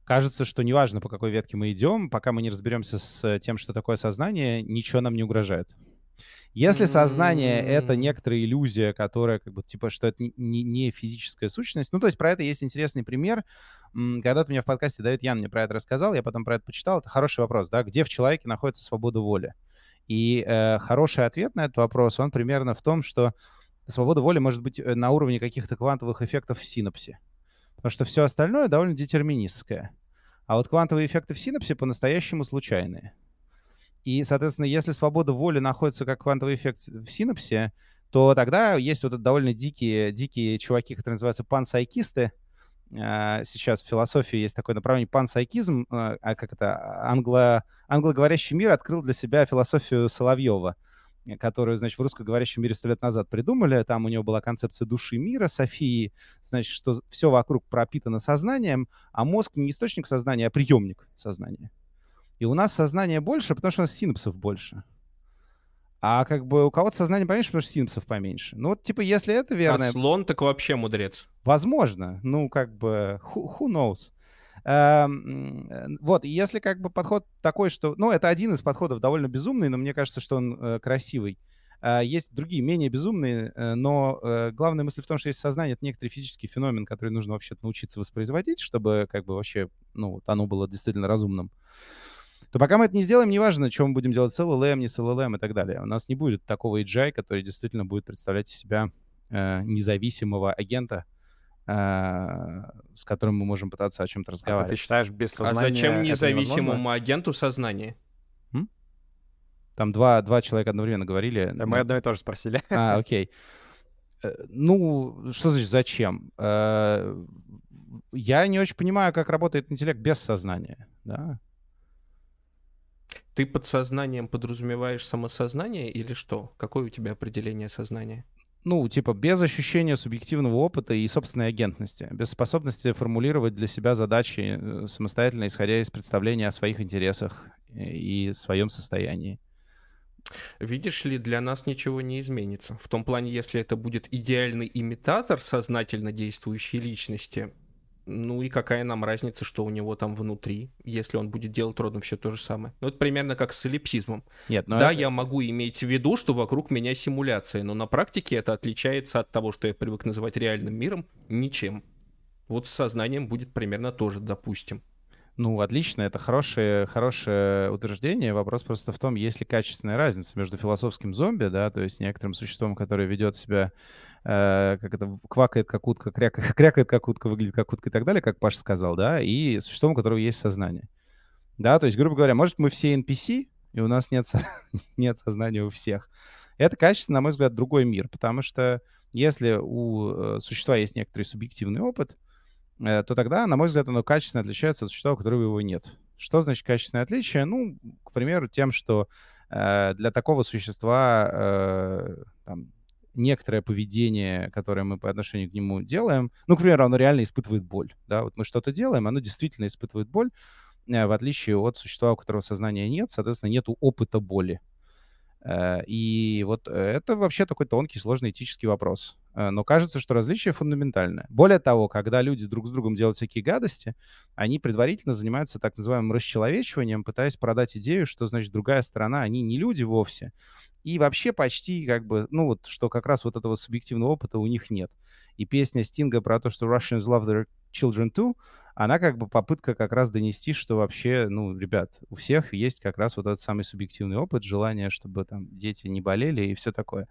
Кажется, что неважно, по какой ветке мы идем, пока мы не разберемся с тем, что такое сознание, ничего нам не угрожает. Если сознание — это некоторая иллюзия, которая как бы, типа, что это не, не физическая сущность, ну, то есть про это есть интересный пример. Когда-то меня в подкасте Давид Ян мне про это рассказал, я потом про это почитал. Это хороший вопрос, да, где в человеке находится свобода воли? И э, хороший ответ на этот вопрос, он примерно в том, что свобода воли может быть э, на уровне каких-то квантовых эффектов в синапсе. Потому что все остальное довольно детерминистское. А вот квантовые эффекты в синапсе по-настоящему случайные. И, соответственно, если свобода воли находится как квантовый эффект в синапсе, то тогда есть вот это довольно дикие, дикие чуваки, которые называются пансайкисты. А, сейчас в философии есть такое направление пансайкизм, а, а как это, англо, англоговорящий мир открыл для себя философию Соловьева которую, значит, в русскоговорящем мире сто лет назад придумали. Там у него была концепция души мира, Софии, значит, что все вокруг пропитано сознанием, а мозг не источник сознания, а приемник сознания. И у нас сознание больше, потому что у нас синапсов больше. А как бы у кого-то сознание поменьше, потому что синапсов поменьше. Ну вот, типа, если это верно... А слон так вообще мудрец. Возможно. Ну, как бы, who, who knows? Эм, э, вот, если как бы подход такой, что... Ну, это один из подходов довольно безумный, но мне кажется, что он э, красивый. Э, есть другие, менее безумные, но главная мысль в том, что есть сознание — это некоторый физический феномен, который нужно вообще научиться воспроизводить, чтобы как бы вообще, ну, оно было действительно разумным то пока мы это не сделаем, неважно, что мы будем делать с LLM, не с LLM и так далее. У нас не будет такого AGI, который действительно будет представлять из себя э, независимого агента, Э, с которым мы можем пытаться о чем-то разговаривать. А ты считаешь без сознания А зачем независимому агенту сознание? М? Там два, два человека одновременно говорили. Да, мы одно и то же спросили. (laughs) А, окей. Э, ну, что значит зачем? Э, я не очень понимаю, как работает интеллект без сознания, да? Ты под сознанием подразумеваешь самосознание или что? Какое у тебя определение сознания? Ну, типа, без ощущения субъективного опыта и собственной агентности, без способности формулировать для себя задачи э, самостоятельно, исходя из представления о своих интересах и своем состоянии. Видишь ли, для нас ничего не изменится. В том плане, если это будет идеальный имитатор сознательно действующей личности, ну и какая нам разница, что у него там внутри, если он будет делать ровно все то же самое. Ну это примерно как с эллипсизмом. Нет, но да, это... я могу иметь в виду, что вокруг меня симуляция, но на практике это отличается от того, что я привык называть реальным миром, ничем. Вот с сознанием будет примерно тоже, допустим. Ну, отлично, это хорошее, хорошее утверждение. Вопрос просто в том, есть ли качественная разница между философским зомби, да, то есть некоторым существом, которое ведет себя, э, как это, квакает как утка, крякает, (laughs) крякает как утка, выглядит как утка и так далее, как Паша сказал, да, и существом, у которого есть сознание. Да, то есть, грубо говоря, может, мы все NPC, и у нас нет, (laughs) нет сознания у всех. Это качественно, на мой взгляд, другой мир, потому что если у э, существа есть некоторый субъективный опыт, Э, то тогда, на мой взгляд, оно качественно отличается от существа, у которого его нет. Что значит качественное отличие? Ну, к примеру, тем, что э, для такого существа э, там, некоторое поведение, которое мы по отношению к нему делаем, ну, к примеру, оно реально испытывает боль. Да? Вот мы что-то делаем, оно действительно испытывает боль, э, в отличие от существа, у которого сознания нет, соответственно, нет опыта боли. Э, и вот это вообще такой тонкий, сложный этический вопрос. Э, но кажется, что различие фундаментальное. Более того, когда люди друг с другом делают всякие гадости, они предварительно занимаются так называемым расчеловечиванием, пытаясь продать идею, что, значит, другая сторона, они не люди вовсе. И вообще почти как бы, ну вот, что как раз вот этого субъективного опыта у них нет. И песня Стинга про то, что Russians love their children too, она как бы попытка как раз донести, что вообще, ну, ребят, у всех есть как раз вот этот самый субъективный опыт, желание, чтобы там дети не болели и все такое.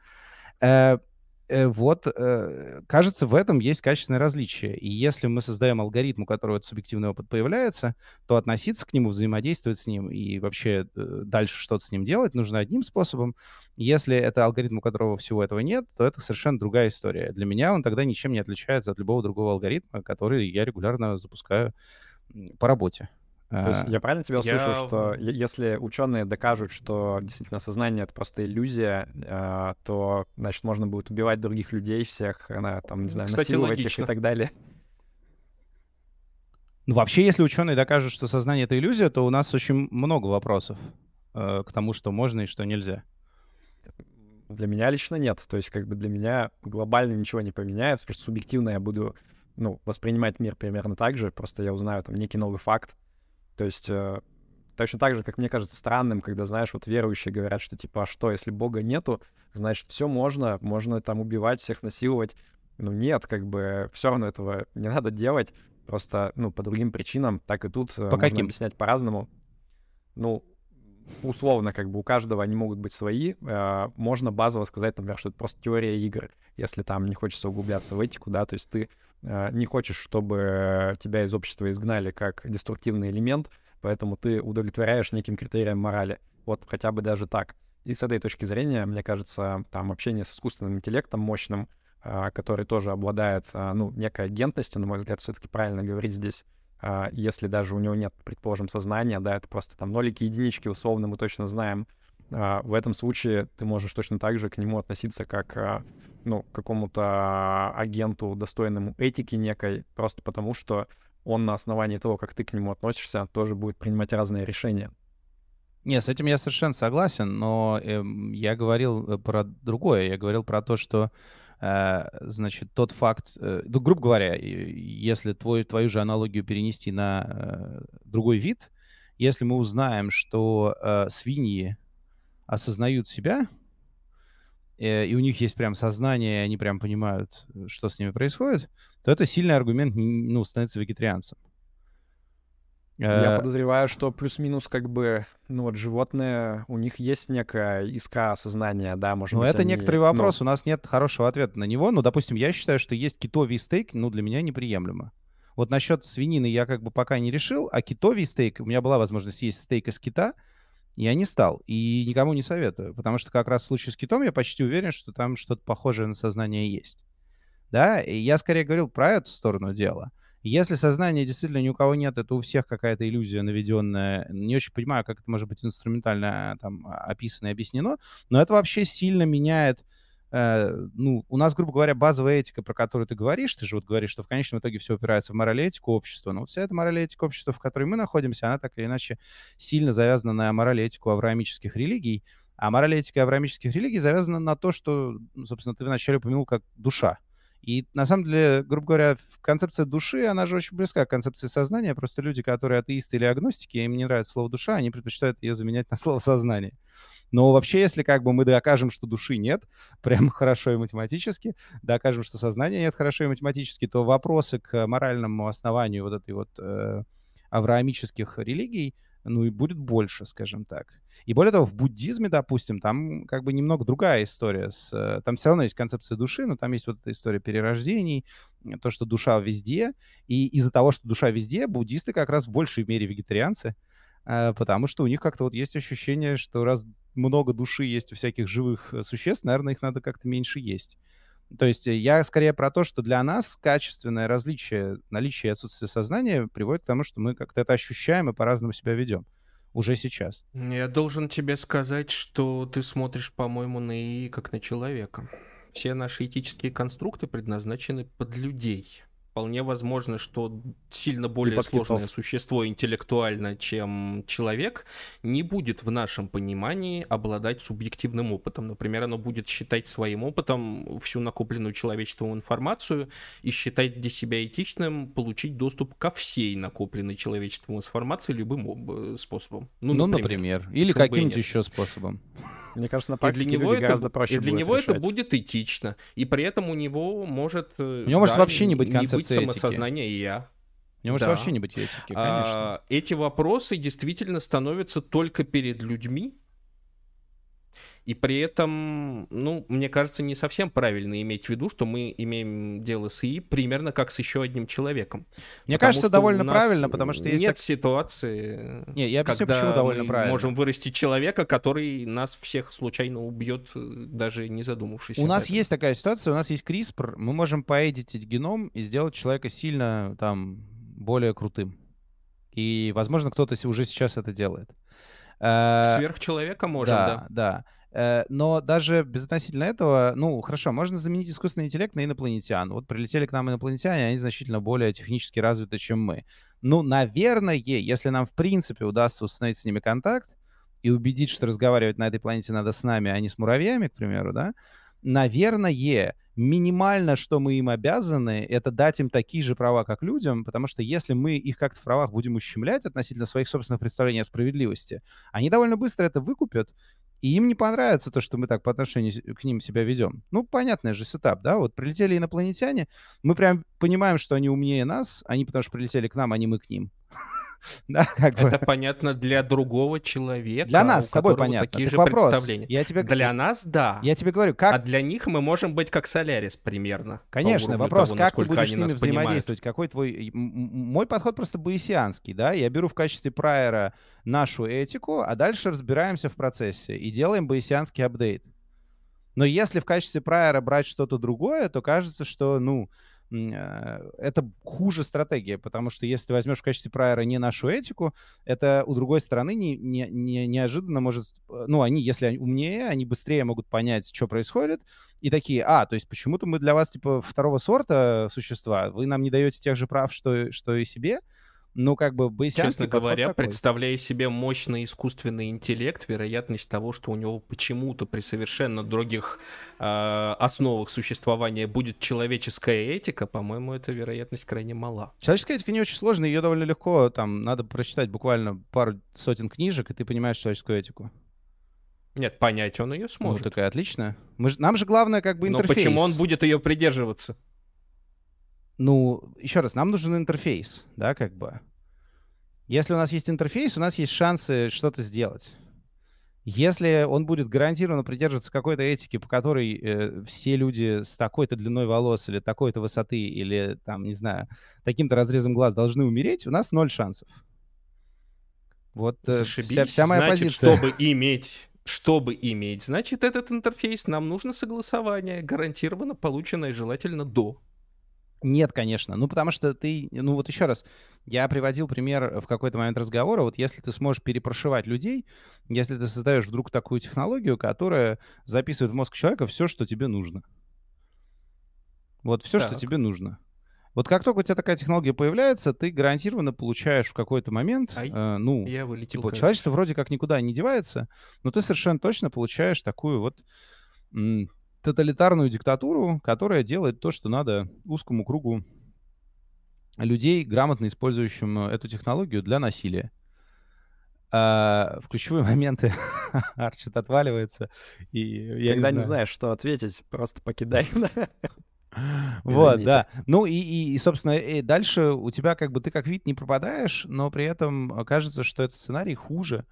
Э, вот, э, кажется, в этом есть качественное различие. И если мы создаем алгоритм, у которого этот субъективный опыт появляется, то относиться к нему, взаимодействовать с ним и вообще э, дальше что-то с ним делать нужно одним способом. Если это алгоритм, у которого всего этого нет, то это совершенно другая история. Для меня он тогда ничем не отличается от любого другого алгоритма, который я регулярно запускаю по работе. То есть а, я правильно тебя я... слышу, что если ученые докажут, что действительно сознание — это просто иллюзия, а, то, значит, можно будет убивать других людей всех, она, там, не знаю, Кстати, насиловать логично. их и так далее? Ну, вообще, если ученые докажут, что сознание — это иллюзия, то у нас очень много вопросов э, к тому, что можно и что нельзя. Для меня лично нет. То есть, как бы для меня глобально ничего не поменяется, потому что субъективно я буду ну, воспринимать мир примерно так же, просто я узнаю там некий новый факт. То есть э, точно так же, как мне кажется странным, когда, знаешь, вот верующие говорят, что типа, а что, если Бога нету, значит, все можно, можно там убивать, всех насиловать. Ну нет, как бы все равно этого не надо делать, просто, ну, по другим причинам, так и тут э, по можно каким? объяснять по-разному. Ну, условно, как бы у каждого они могут быть свои. Э, можно базово сказать, например, что это просто теория игр, если там не хочется углубляться в этику, да, то есть ты не хочешь, чтобы тебя из общества изгнали как деструктивный элемент, поэтому ты удовлетворяешь неким критериям морали. Вот хотя бы даже так. И с этой точки зрения, мне кажется, там общение с искусственным интеллектом мощным, э, который тоже обладает, э, ну, некой агентностью, на мой взгляд, все-таки правильно говорить здесь, а, если даже у него нет, предположим, сознания, да, это просто там нолики, единички, условно, мы точно знаем, а, в этом случае ты можешь точно так же к нему относиться как, а, ну, к какому-то агенту, достойному этики некой, просто потому что он на основании того, как ты к нему относишься, тоже будет принимать разные решения. Не, с этим я совершенно согласен, но э, я говорил э, про другое. Я говорил про то, что Э, значит, тот факт, э, ну, грубо говоря, если твой, твою же аналогию перенести на э, другой вид, если мы узнаем, что свиньи осознают себя, и у них есть прям сознание, и они прям понимают, что с ними происходит, то это сильный аргумент, ну, становиться вегетарианцем. Я э, подозреваю, что плюс-минус как бы, ну вот животные, у них есть некая искра сознания, да, может ну, быть, это они, некоторый вопрос, ну... у нас нет хорошего ответа на него. Ну, допустим, я считаю, что есть китовий стейк, ну, для меня неприемлемо. Вот насчет свинины я как бы пока не решил, а китовий стейк, у меня была возможность есть стейк из кита, я не стал. И никому не советую, потому что как раз в случае с китом я почти уверен, что там что-то похожее на сознание есть. Да, и я скорее говорил про эту сторону дела. Если сознания действительно ни у кого нет, это у всех какая-то иллюзия наведенная. Не очень понимаю, как это может быть инструментально там описано и объяснено, но это вообще сильно меняет ну, у нас, грубо говоря, базовая этика, про которую ты говоришь, ты же вот говоришь, что в конечном итоге все упирается в мораль этику общества, но вся эта мораль этика общества, в которой мы находимся, она так или иначе сильно завязана на мораль этику авраамических религий, а мораль этика авраамических религий завязана на то, что, ну, собственно, ты вначале упомянул как душа. И на самом деле, грубо говоря, концепция души, она же очень близка к концепции сознания. Просто люди, которые атеисты или агностики, им не нравится слово душа, они предпочитают ее заменять на слово сознание. Но вообще, если как бы мы докажем, что души нет, (laughs) прям хорошо и математически, докажем, что сознания нет хорошо и математически, то вопросы к моральному основанию вот этой вот э, авраамических религий, ну и будет больше, скажем так. И более того, в буддизме, допустим, там как бы немного другая история. С, э, там все равно есть концепция души, но там есть вот эта история перерождений, то, что душа везде. И из-за того, что душа везде, буддисты как раз в большей мере вегетарианцы, э, потому что у них как-то вот есть ощущение, что раз много души есть у всяких живых э, существ, наверное, их надо как-то меньше есть. То есть я скорее про то, что для нас качественное различие, наличие и отсутствие сознания приводит к тому, что мы как-то это ощущаем и по-разному себя ведем уже сейчас. Я должен тебе сказать, что ты смотришь, по-моему, на ИИ как на человека. Все наши этические конструкты предназначены под людей вполне возможно, что сильно более сложное существо интеллектуально, чем человек, не будет в нашем понимании обладать субъективным опытом. Например, оно будет считать своим опытом всю накопленную человечеством информацию и считать для себя этичным получить доступ ко всей накопленной человечеством информации любым способом. Ну, ну например. например. Или каким-нибудь еще способом. Мне кажется, на практике и для него это, гораздо проще И для него решать. это будет этично. И при этом у него может... Э, у него да, может вообще не быть концепции быть самосознания и я. Него может вообще не быть этики, конечно. А, эти вопросы действительно становятся только перед людьми, и при этом, ну, мне кажется, не совсем правильно иметь в виду, что мы имеем дело с ИИ примерно как с еще одним человеком. Мне кажется, довольно правильно, потому что есть... Нет так... ситуации, не, я объясню, когда почему довольно мы правильно. можем вырастить человека, который нас всех случайно убьет, даже не задумавшись. У нас этом. есть такая ситуация, у нас есть CRISPR, мы можем поэдитить геном и сделать человека сильно там более крутым. И, возможно, кто-то уже сейчас это делает. Э, Сверхчеловека можем, да. Да, да. Э, но даже безотносительно этого, ну, хорошо, можно заменить искусственный интеллект на инопланетян. Вот прилетели к нам инопланетяне, они значительно более технически развиты, чем мы. Ну, наверное, если нам в принципе удастся установить с ними контакт и убедить, что разговаривать на этой планете надо с нами, а не с муравьями, к примеру, да, наверное, минимально, что мы им обязаны, это дать им такие же права, как людям, потому что если мы их как-то в правах будем ущемлять относительно своих собственных представлений о справедливости, они довольно быстро это выкупят, и им не понравится то, что мы так по отношению к ним себя ведем. Ну, понятный же сетап, да? Вот прилетели инопланетяне, мы прям понимаем, что они умнее нас, они потому что прилетели к нам, а не мы к ним. (laughs) (laughs) Да, как бы. Это понятно для другого человека. Для нас с тобой понятно. Такие же вопрос. представления. Я тебе... Для нас, да. Я тебе говорю, как... А для них мы можем быть как Солярис примерно. Конечно, вопрос, того, как ты будешь с ними взаимодействовать, какой твой... Мой подход просто боисианский, да, я беру в качестве прайера нашу этику, а дальше разбираемся в процессе и делаем боисианский апдейт. Но если в качестве прайера брать что-то другое, то кажется, что, ну, это хуже стратегия, потому что если ты возьмешь в качестве прайера не нашу этику, это у другой стороны не, не, не, неожиданно может... Э, ну, они, если они умнее, они быстрее могут понять, что происходит, и такие, а, то есть почему-то мы для вас, типа, второго сорта существа, вы нам не даете тех же прав, что, что и себе, ну, как бы Честно говоря, такой. представляя себе мощный искусственный интеллект, вероятность того, что у него почему-то при совершенно других э, основах существования будет человеческая этика, по-моему, эта вероятность крайне мала. Человеческая этика не очень сложная, ее довольно легко, там, надо прочитать буквально пару сотен книжек, и ты понимаешь человеческую этику. Нет, понять он ее ну, сможет. Ну, такая отлично. Мы ж, нам же главное как бы интерфейс. Но почему он будет ее придерживаться? Ну, еще раз, нам нужен интерфейс, да, как бы. Если у нас есть интерфейс, у нас есть шансы что-то сделать. Если он будет гарантированно придерживаться какой-то этики, по которой э, все люди с такой-то длиной волос или такой-то высоты или, там, не знаю, таким-то разрезом глаз должны умереть, у нас ноль шансов. Вот э, вся, вся моя значит, позиция. чтобы иметь чтобы иметь, значит, этот интерфейс нам нужно согласование, гарантированно полученное желательно до. Нет, конечно. Ну, потому что ты, ну вот еще раз, я приводил пример в какой-то момент разговора. Вот если ты сможешь перепрошивать людей, если ты создаешь вдруг такую технологию, которая записывает в мозг человека все, что тебе нужно. Вот все, так. что тебе нужно. Вот как только у тебя такая технология появляется, ты гарантированно получаешь в какой-то момент, Ай, э, ну, я вылетел, типа, человечество вроде как никуда не девается, но ты совершенно точно получаешь такую вот тоталитарную диктатуру, которая делает то, что надо узкому кругу людей, грамотно использующим э, эту технологию для насилия. А, в ключевые моменты (laughs) Арчит отваливается, и я Когда не, не знаешь, что ответить, просто покидай. (laughs) Вот, да. Ну и, и, и, собственно, и дальше у тебя как бы ты как вид не пропадаешь, но при этом кажется, что этот сценарий хуже,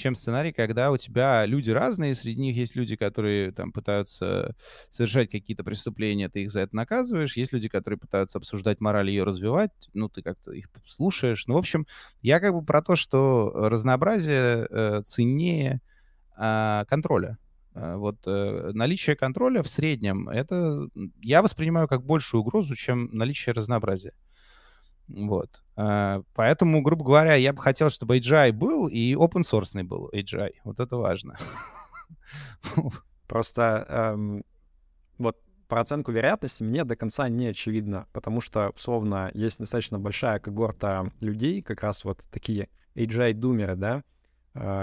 чем сценарий, когда у тебя люди разные, среди них есть люди, которые там пытаются совершать какие-то преступления, ты их за это наказываешь, есть люди, которые пытаются обсуждать мораль и ее развивать, ну, ты как-то их слушаешь. Ну, в общем, я как бы про то, что разнообразие э, ценнее э, контроля. Вот э, наличие контроля в среднем, это я воспринимаю как большую угрозу, чем наличие разнообразия. Вот. А, поэтому, грубо говоря, я бы хотел, чтобы AGI был и open source был AGI. Вот это важно. (laughs) Просто эм, вот про оценку вероятности мне до конца не очевидно, потому что, условно, есть достаточно большая когорта людей, как раз вот такие AGI-думеры, да,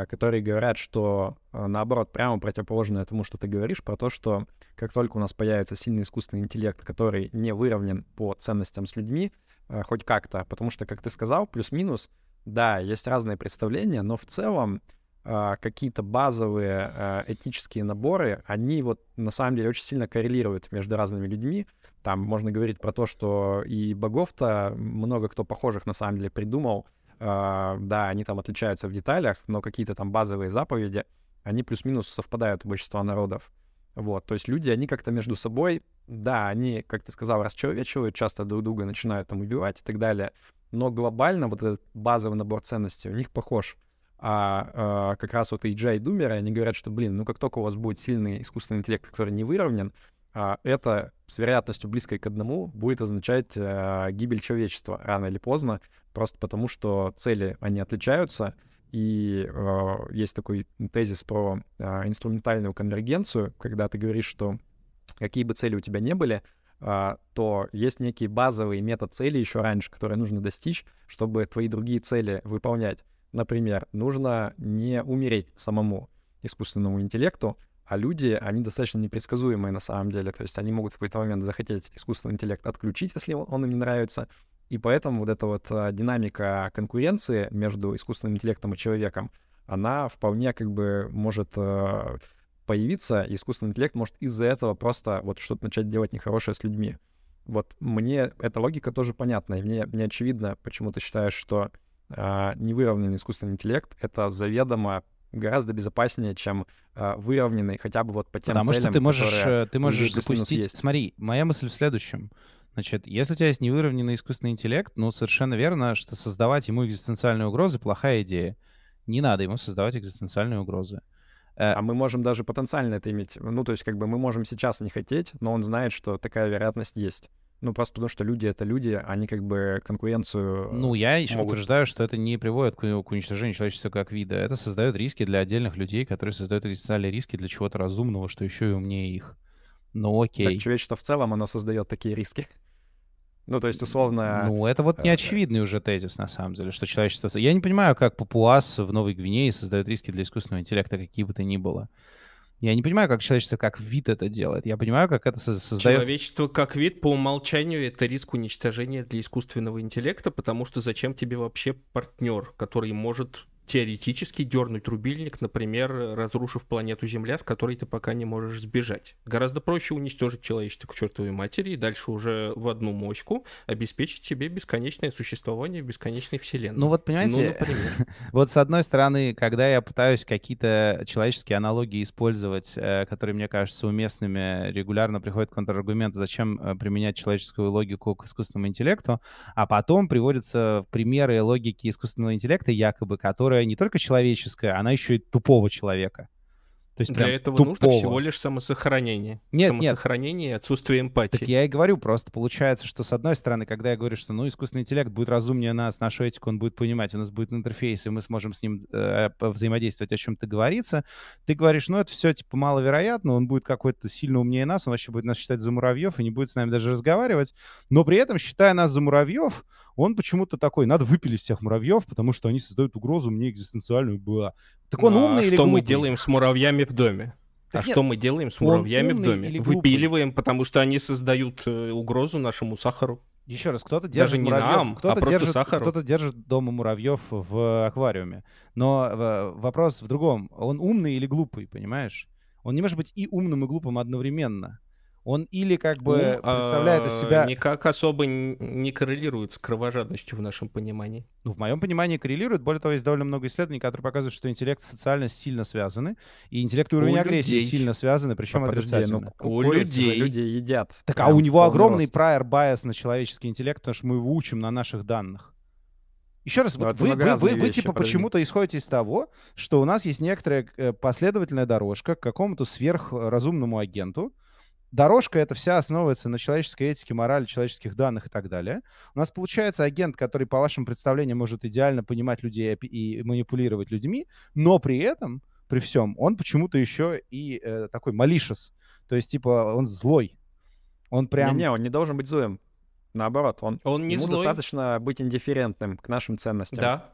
которые говорят, что э, наоборот, прямо противоположное тому, что ты говоришь, про то, что как только у нас появится сильный искусственный интеллект, который не выровнен по ценностям с людьми, Э, хоть как-то, потому что, как ты сказал, плюс-минус, да, есть разные представления, но в целом какие-то базовые этические наборы, они вот на самом деле очень сильно коррелируют между разными людьми. Там можно говорить про то, что и богов-то много кто похожих на самом деле придумал. Да, они там отличаются в деталях, но какие-то там базовые заповеди, они плюс-минус совпадают у большинства народов. Вот, то есть люди, они как-то между собой да, они, как ты сказал, расчеловечивают, часто друг друга начинают там убивать и так далее, но глобально вот этот базовый набор ценностей у них похож. А, а как раз вот и Думеры, они говорят, что, блин, ну как только у вас будет сильный искусственный интеллект, который не выровнен, а, это с вероятностью близкой к одному будет означать а, гибель человечества рано или поздно, просто потому что цели, они отличаются, и э, есть такой тезис про э, инструментальную конвергенцию, когда ты говоришь, что какие бы цели у тебя не были, а, то есть некий базовый метод цели еще раньше, который нужно достичь, чтобы твои другие цели выполнять. Например, нужно не умереть самому искусственному интеллекту, А люди, они достаточно непредсказуемые на самом деле. То есть они могут в какой-то момент захотеть искусственный интеллект отключить, если он им не нравится. И поэтому вот эта вот а, динамика конкуренции между искусственным интеллектом и человеком, она вполне как бы может а, появиться, и искусственный интеллект может из-за этого просто вот что-то начать делать нехорошее с людьми. Вот мне эта логика тоже понятна, и мне, мне очевидно, почему ты считаешь, что э, невыровненный искусственный интеллект — это заведомо гораздо безопаснее, чем э, выровненный хотя бы вот по тем Потому целям, что ты можешь, которые ты можешь запустить... есть. Смотри, моя мысль в следующем. Значит, если у тебя есть невыровненный искусственный интеллект, ну, совершенно верно, что создавать ему экзистенциальные угрозы — плохая идея. Не надо ему создавать экзистенциальные угрозы. Э, А мы можем даже потенциально это иметь. Ну, то есть, как бы мы можем сейчас не хотеть, но он знает, что такая вероятность есть. Ну, просто потому что люди — это люди, они как бы конкуренцию... Ну, я еще могут- утверждаю, что это не приводит к, к уничтожению человечества как вида. Это создает риски для отдельных людей, которые создают экзистенциальные риски для чего-то разумного, что еще и умнее их. Ну, Так окей. человечество в целом, оно создает такие риски. (laughs) Ну, то есть, условно... Ну, это вот э, неочевидный уже тезис, на самом деле, что человечество... Я не понимаю, как папуас в Новой Гвинее создает риски для искусственного интеллекта, какие бы то ни было. Я не понимаю, как человечество как вид это делает. Я понимаю, как это со- создает... Человечество как вид по умолчанию это риск уничтожения для искусственного интеллекта, потому что зачем тебе вообще партнер, который может теоретически дернуть рубильник, например, разрушив планету Земля, с которой ты пока не можешь сбежать. Гораздо проще уничтожить человечество к чертовой матери и дальше уже в одну моську обеспечить себе бесконечное существование в бесконечной вселенной. Ну вот, понимаете, Ну. (laughs) Вот с одной стороны, когда я пытаюсь какие-то человеческие аналогии использовать, э, которые мне кажутся уместными, регулярно приходит контраргумент, зачем э, применять человеческую логику к искусственному интеллекту, а потом приводятся примеры логики искусственного интеллекта, якобы, которая не только человеческая, она еще и тупого человека. То есть Для этого тупого. нужно всего лишь самосохранение. Нет, нет. Самосохранение и отсутствие эмпатии. Так я и говорю, просто получается, что с одной стороны, когда я говорю, что ну искусственный интеллект будет разумнее нас, нашу этику он будет понимать, у нас будет интерфейс, и мы сможем с ним э, взаимодействовать, о чем-то говорится, ты говоришь, ну это все типа маловероятно, он будет какой-то сильно умнее нас, он вообще будет нас считать за муравьев и не будет с нами даже разговаривать, но при этом, считая нас за муравьев, он почему-то такой, надо выпилить всех муравьев, потому что они создают угрозу мне экзистенциальную. Была. Так он Ну, умный а или что мы глупый? делаем с муравьями в доме? Так а нет, что мы делаем с муравьями в доме? или глупый? Выпиливаем, потому что они создают э, угрозу нашему сахару. Еще раз, кто-то держит Даже не муравьев, нам, а кто-то просто держит, сахару. кто-то держит дома муравьев в аквариуме. Но э, вопрос в другом: он умный или глупый, понимаешь? Он не может быть и умным, и глупым одновременно. Он или как бы Ум, представляет из а, себя, Никак особо не коррелирует с кровожадностью в нашем понимании. ну, в моем понимании, коррелирует. Более того, есть довольно много исследований, которые показывают, что интеллект и социальность сильно связаны, и интеллект и уровень У агрессии людей. сильно связаны, причем А, подожди, ну, отрицательно. ку- У же людей. люди едят. Так, а у него огромный рост. prior bias на человеческий интеллект, потому что мы его учим на наших данных. Еще раз, Ну, вот вы, вы, вы, вы типа почему-то исходите из того, что у нас есть некоторая э, последовательная дорожка к какому-то сверхразумному агенту. Дорожка эта вся основывается на человеческой этике, морали, человеческих данных и так далее. У нас получается агент, который, по вашим представлениям, может идеально понимать людей и манипулировать людьми, но при этом, при всем, он почему-то еще и э, такой малишес. То есть, типа, он злой. Он прям... Не-не, он не должен быть злым. Наоборот, он, Он не ему злой. достаточно быть индифферентным к нашим ценностям. Да.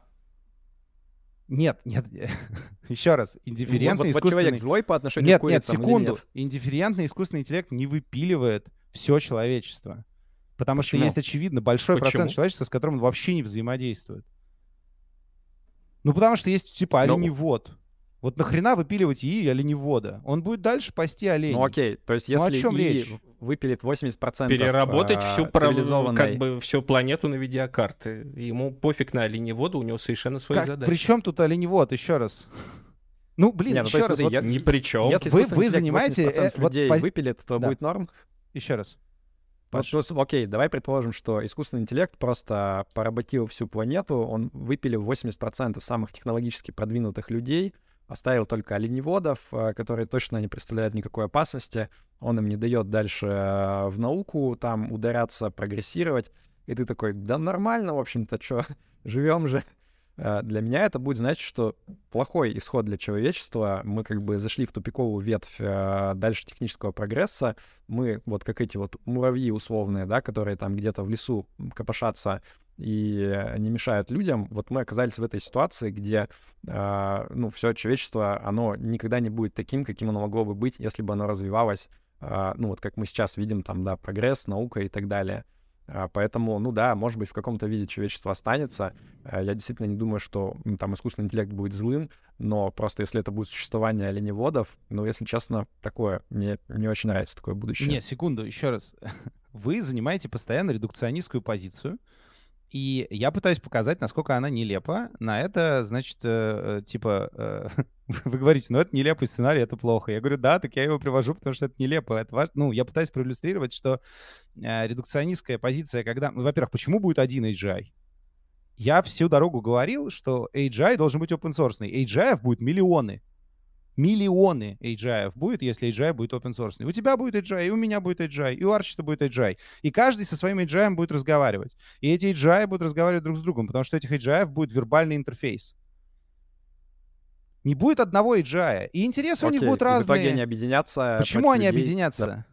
Нет, нет, (laughs) еще раз, Вот, индифферентный вот искусственный... человек злой по отношению Нет, к нет, курицам или секунду. нет? Индифферентный искусственный интеллект не выпиливает все человечество. Потому что Почему? есть, очевидно, большой процент Почему? человечества, с которым он вообще не взаимодействует. Ну, потому что есть, типа, Ну- оленевод. Вот нахрена выпиливать ИИ оленевода? Он будет дальше пасти оленей. Ну окей, то есть Ну, о если чем ИИ речь? выпилит 80% Переработать а, всю цивилизованной... как бы всю планету на видеокарты. Ему пофиг на оленевода, у него совершенно свои Как- задачи. При чем тут оленевод? Еще раз. Ну, блин, Не, ну, то еще есть раз. смотри, вот я- Ни при чем. Если Вы- вы занимаете, 80% э, вот людей пози- выпилит, то Да. будет норм? Еще раз. Вот, ну, окей, давай предположим, что искусственный интеллект просто поработил всю планету, он выпилил 80% самых технологически продвинутых людей, оставил только оленеводов, э, которые точно не представляют никакой опасности, он им не дает дальше э, в науку там ударяться, прогрессировать, и ты такой, да нормально, в общем-то, что, (laughs) живем же. Э, для меня это будет значить, что плохой исход для человечества. Мы как бы зашли в тупиковую ветвь э, дальше технического прогресса. Мы вот как эти вот муравьи условные, да, которые там где-то в лесу копошатся и не мешают людям. Вот мы оказались в этой ситуации, где, э, ну, все человечество, оно никогда не будет таким, каким оно могло бы быть, если бы оно развивалось, ну, вот как мы сейчас видим, там, да, прогресс, наука и так далее. А, поэтому, ну да, может быть, в каком-то виде человечество останется. А, я действительно не думаю, что ну, там искусственный интеллект будет злым, но просто если это будет существование оленеводов, ну, если честно, такое, мне не очень нравится такое будущее. Нет, секунду, еще раз. (laughs) Вы занимаете постоянно редукционистскую позицию, и я пытаюсь показать, насколько она нелепа. На это, значит, э, э типа, э, (laughs) вы говорите, ну это нелепый сценарий, это плохо. Я говорю, да, так я его привожу, потому что это нелепо. Это важ... Ну, я пытаюсь проиллюстрировать, что э, редукционистская позиция, когда... Ну, во-первых, почему будет один AGI? Я всю дорогу говорил, что AGI должен быть open source. AGI будет миллионы миллионы AGI будет, если AGI будет open source. У тебя будет AGI, и у меня будет AGI, и у Арчита будет AGI. И каждый со своим AGI будет разговаривать. И эти AGI будут разговаривать друг с другом, потому что этих AGI будет вербальный интерфейс. Не будет одного AGI. И интересы Окей, у них будут разные. в итоге они объединятся. Почему они людей? объединятся? Да.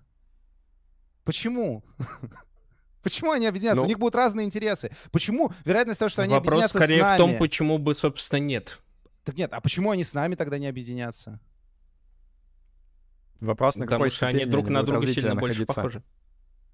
Почему? (laughs) Почему они объединятся? Ну, у них будут разные интересы. Почему? Вероятность того, что они вопрос объединятся скорее с нами... в том, почему бы, собственно, нет. Так нет, а почему они с нами тогда не объединятся? Вопрос, на Потому какой что они друг на друга сильно находиться. больше похожи.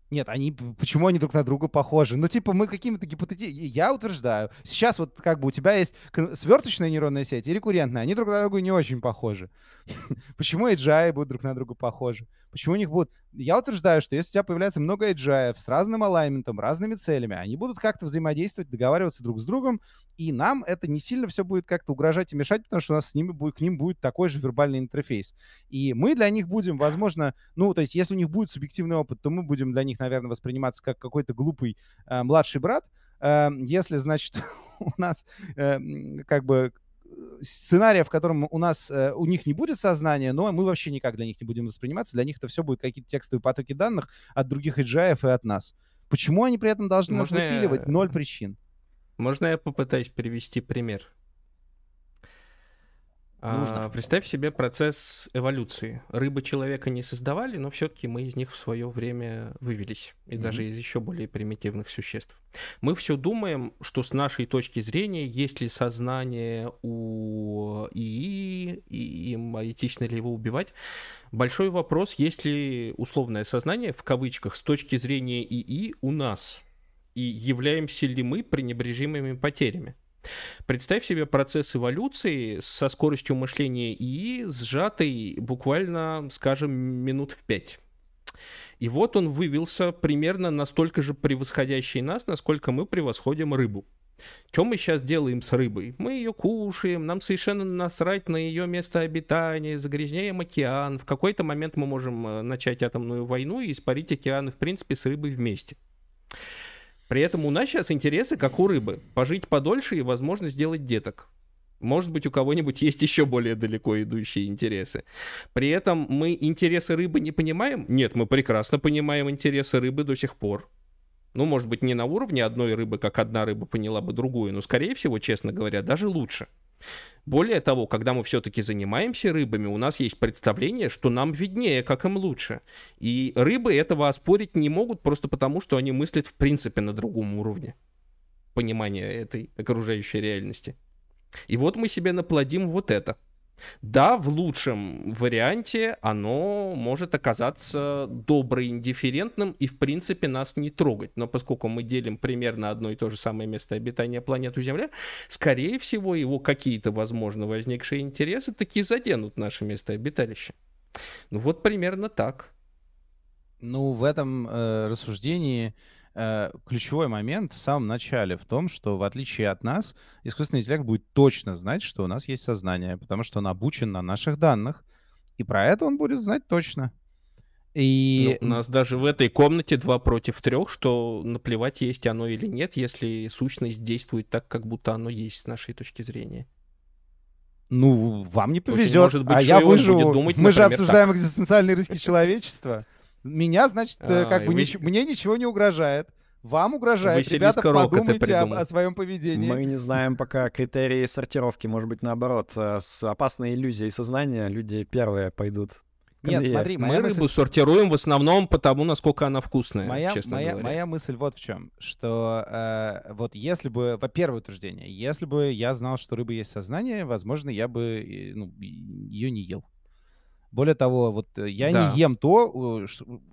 Нет, они, почему они друг на друга похожи? Ну, типа, мы какими-то гипотетическими... Я утверждаю, сейчас вот как бы у тебя есть сверточная нейронная сеть и рекуррентная, они друг на друга не очень похожи. (laughs) Почему AGI будут друг на друга похожи? Почему у них будут... Я утверждаю, что если у тебя появляется много AGI с разным алайментом, разными целями, они будут как-то взаимодействовать, договариваться друг с другом, и нам это не сильно все будет как-то угрожать и мешать, потому что у нас с ними будет, к ним будет такой же вербальный интерфейс. И мы для них будем, возможно, ну, то есть если у них будет субъективный опыт, то мы будем для них, наверное, восприниматься как какой-то глупый э, младший брат. Э, если, значит, (laughs) у нас э, как бы сценария, в котором у нас, э, у них не будет сознания, но мы вообще никак для них не будем восприниматься. Для них это все будет какие-то текстовые потоки данных от других AGI и от нас. Почему они при этом должны Можно нас выпиливать? Я... Ноль причин. Можно я попытаюсь привести пример? Нужно. А, представь себе процесс эволюции. Рыбы человека не создавали, но все-таки мы из них в свое время вывелись. И mm-hmm. даже из еще более примитивных существ. Мы все думаем, что с нашей точки зрения, есть ли сознание у ИИ, и им этично ли его убивать. Большой вопрос, есть ли условное сознание, в кавычках, с точки зрения ИИ у нас. И являемся ли мы пренебрежимыми потерями. Представь себе процесс эволюции со скоростью мышления ИИ, сжатый буквально, скажем, минут в пять. И вот он вывелся примерно настолько же превосходящий нас, насколько мы превосходим рыбу. Что мы сейчас делаем с рыбой? Мы ее кушаем, нам совершенно насрать на ее место обитания, загрязняем океан. В какой-то момент мы можем э, начать атомную войну и испарить океаны, в принципе, с рыбой вместе. При этом у нас сейчас интересы, как у рыбы. Пожить подольше и, возможно, сделать деток. Может быть, у кого-нибудь есть еще более далеко идущие интересы. При этом мы интересы рыбы не понимаем? Нет, мы прекрасно понимаем интересы рыбы до сих пор. Ну, может быть, не на уровне одной рыбы, как одна рыба поняла бы другую, но, скорее всего, честно говоря, даже лучше. Более того, когда мы все-таки занимаемся рыбами, у нас есть представление, что нам виднее, как им лучше. И рыбы этого оспорить не могут просто потому, что они мыслят в принципе на другом уровне понимания этой окружающей реальности. И вот мы себе наплодим вот это – да, в лучшем варианте оно может оказаться добро индифферентным и, в принципе, нас не трогать. Но поскольку мы делим примерно одно и то же самое место обитания планету Земля, скорее всего, его какие-то, возможно, возникшие интересы таки заденут наше место обиталища. Ну вот примерно так. Ну, в этом э, рассуждении Э, ключевой момент в самом начале в том, что в отличие от нас, искусственный интеллект будет точно знать, что у нас есть сознание, потому что он обучен на наших данных, и про это он будет знать точно. И... Ну, у нас даже в этой комнате два против трех, что наплевать, есть оно или нет, если сущность действует так, как будто оно есть с нашей точки зрения. Ну, вам не повезет, может быть, а я выживу. Думать, Мы например, же обсуждаем так. экзистенциальные (laughs) риски человечества. Меня, значит, э, а, как бы вы... нич... мне ничего не угрожает. вам угрожает. Василиска Ребята, ты подумайте об- о своем поведении. Мы не знаем пока критерии сортировки. Может быть, наоборот, э, с опасной иллюзией сознания люди первые пойдут. Нет, конвейер. смотри, Мы моя рыбу мысль, сортируем в основном потому, насколько она вкусная, моя, честно моя, говоря. моя мысль вот в чем, что э, вот если бы, во первое утверждение, если бы я знал, что рыба есть сознание, возможно, я бы э, ну, ее не ел. Более того, вот э, я Да. не ем то, э,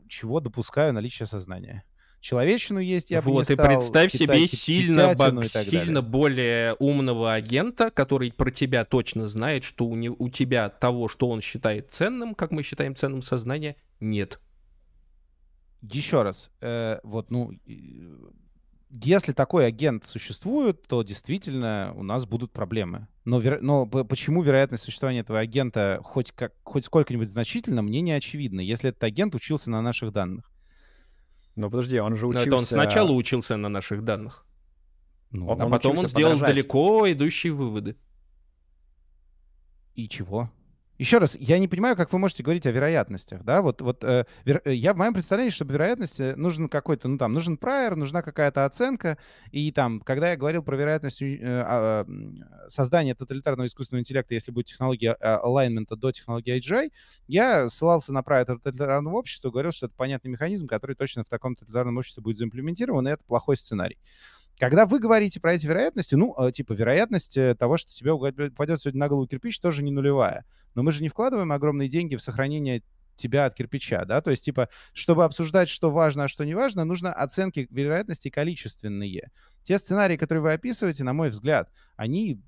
чего допускаю наличие сознания. Человечину есть я бы не вот, и стал, представь кита- себе сильно, так сильно далее. более умного агента, который про тебя точно знает, что у, не- у тебя того, что он считает ценным, как мы считаем ценным сознание, нет. Еще раз, э, вот, ну, и- если такой агент существует, то действительно у нас будут проблемы. Но, веро- но почему вероятность существования этого агента хоть, как, хоть сколько-нибудь значительно, мне не очевидно, если этот агент учился на наших данных. Но подожди, он же Но учился... Это он сначала учился на наших данных, Ну, Он- а потом он сделал подражать. далеко идущие выводы. И чего? Еще раз, я не понимаю, как вы можете говорить о вероятностях, да? Вот, вот э, вер- э, я в моем представлении, чтобы вероятности нужен какой-то, ну там, нужен прайер, нужна какая-то оценка, и там, когда я говорил про вероятность э, м, создания тоталитарного искусственного интеллекта, если будет технология алайнмента до технологии AGI, я ссылался на прайер тоталитарного общества, говорил, что это понятный механизм, который точно в таком тоталитарном обществе будет заимплементирован, и это плохой сценарий. Когда вы говорите про эти вероятности, ну, э, типа, вероятность э, того, что тебе упадет сегодня на голову кирпич, тоже не нулевая. Но мы же не вкладываем огромные деньги в сохранение тебя от кирпича, да, то есть, типа, чтобы обсуждать, что важно, а что не важно, нужно оценки вероятности количественные. Те сценарии, которые вы описываете, на мой взгляд, они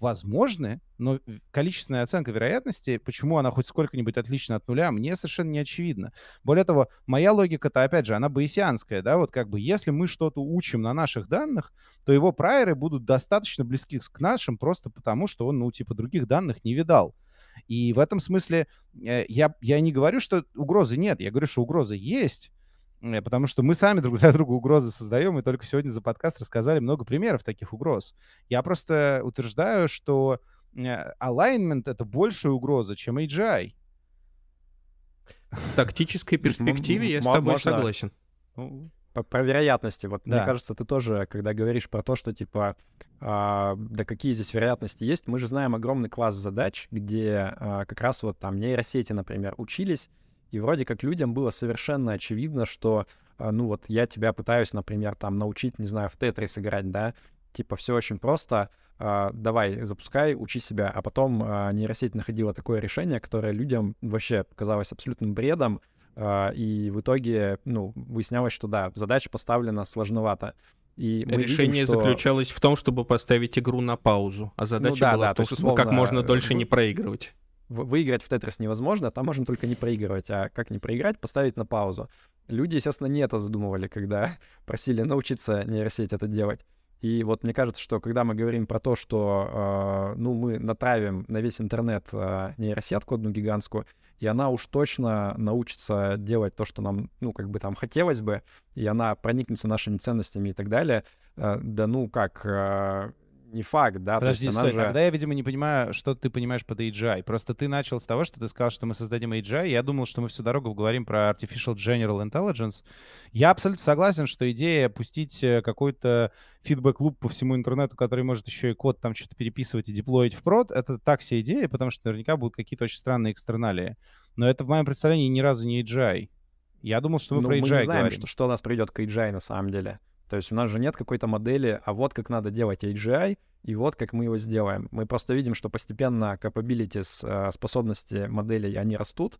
возможны, но количественная оценка вероятности, почему она хоть сколько-нибудь отлична от нуля, мне совершенно не очевидно. Более того, моя логика-то, опять же, она байесианская, да, вот как бы, если мы что-то учим на наших данных, то его прайеры будут достаточно близки к нашим просто потому, что он, ну, типа, других данных не видал. И в этом смысле э, я, я не говорю, что угрозы нет, я говорю, что угрозы есть, э, потому что мы сами друг для друга угрозы создаем, и только сегодня за подкаст рассказали много примеров таких угроз. Я просто утверждаю, что э, alignment — это большая угроза, чем AGI. В тактической перспективе я с тобой согласен. Про вероятности. Вот мне Да. кажется, ты тоже, когда говоришь про то, что типа, а, да какие здесь вероятности есть, мы же знаем огромный класс задач, где а, как раз вот там нейросети, например, учились, и вроде как людям было совершенно очевидно, что, а, ну вот я тебя пытаюсь, например, там научить, не знаю, в Тетрис играть, да, типа все очень просто, а, давай, запускай, учи себя. А потом а, нейросеть находила такое решение, которое людям вообще казалось абсолютным бредом, и в итоге, ну, выяснялось, что да, задача поставлена сложновато. И мы видим, Решение что- заключалось в том, чтобы поставить игру на паузу, а задача Ну да, была да, в том, то есть, чтобы как можно э, дольше вы- не проигрывать. выиграть в Тетрис невозможно, там можно только не проигрывать. А как не проиграть? Поставить на паузу. Люди, естественно, не это задумывали, когда (laughs) просили научиться нейросеть это делать. И вот мне кажется, что когда мы говорим про то, что э, ну, мы натравим на весь интернет э, нейросетку одну гигантскую, и она уж точно научится делать то, что нам, ну, как бы там хотелось бы, и она проникнется нашими ценностями и так далее, э, да ну как, э, не факт, да, Подожди, стой, же... тогда я, видимо, не понимаю, что ты понимаешь под AGI. Просто ты начал с того, что ты сказал, что мы создадим AGI. Я думал, что мы всю дорогу говорим про Artificial General Intelligence. Я абсолютно согласен, что идея пустить э, какой-то фидбэк-луп по всему интернету, который может еще и код там что-то переписывать и деплоить в прод, это так себе идея, потому что наверняка будут какие-то очень странные экстерналии. Но это в моем представлении ни разу не AGI. Я думал, что мы Ну, про мы AGI не знаем, говорим. что, что нас приведет к AGI на самом деле. То есть у нас же нет какой-то модели, а вот как надо делать AGI, и вот как мы его сделаем. Мы просто видим, что постепенно capabilities, э, способности моделей, они растут.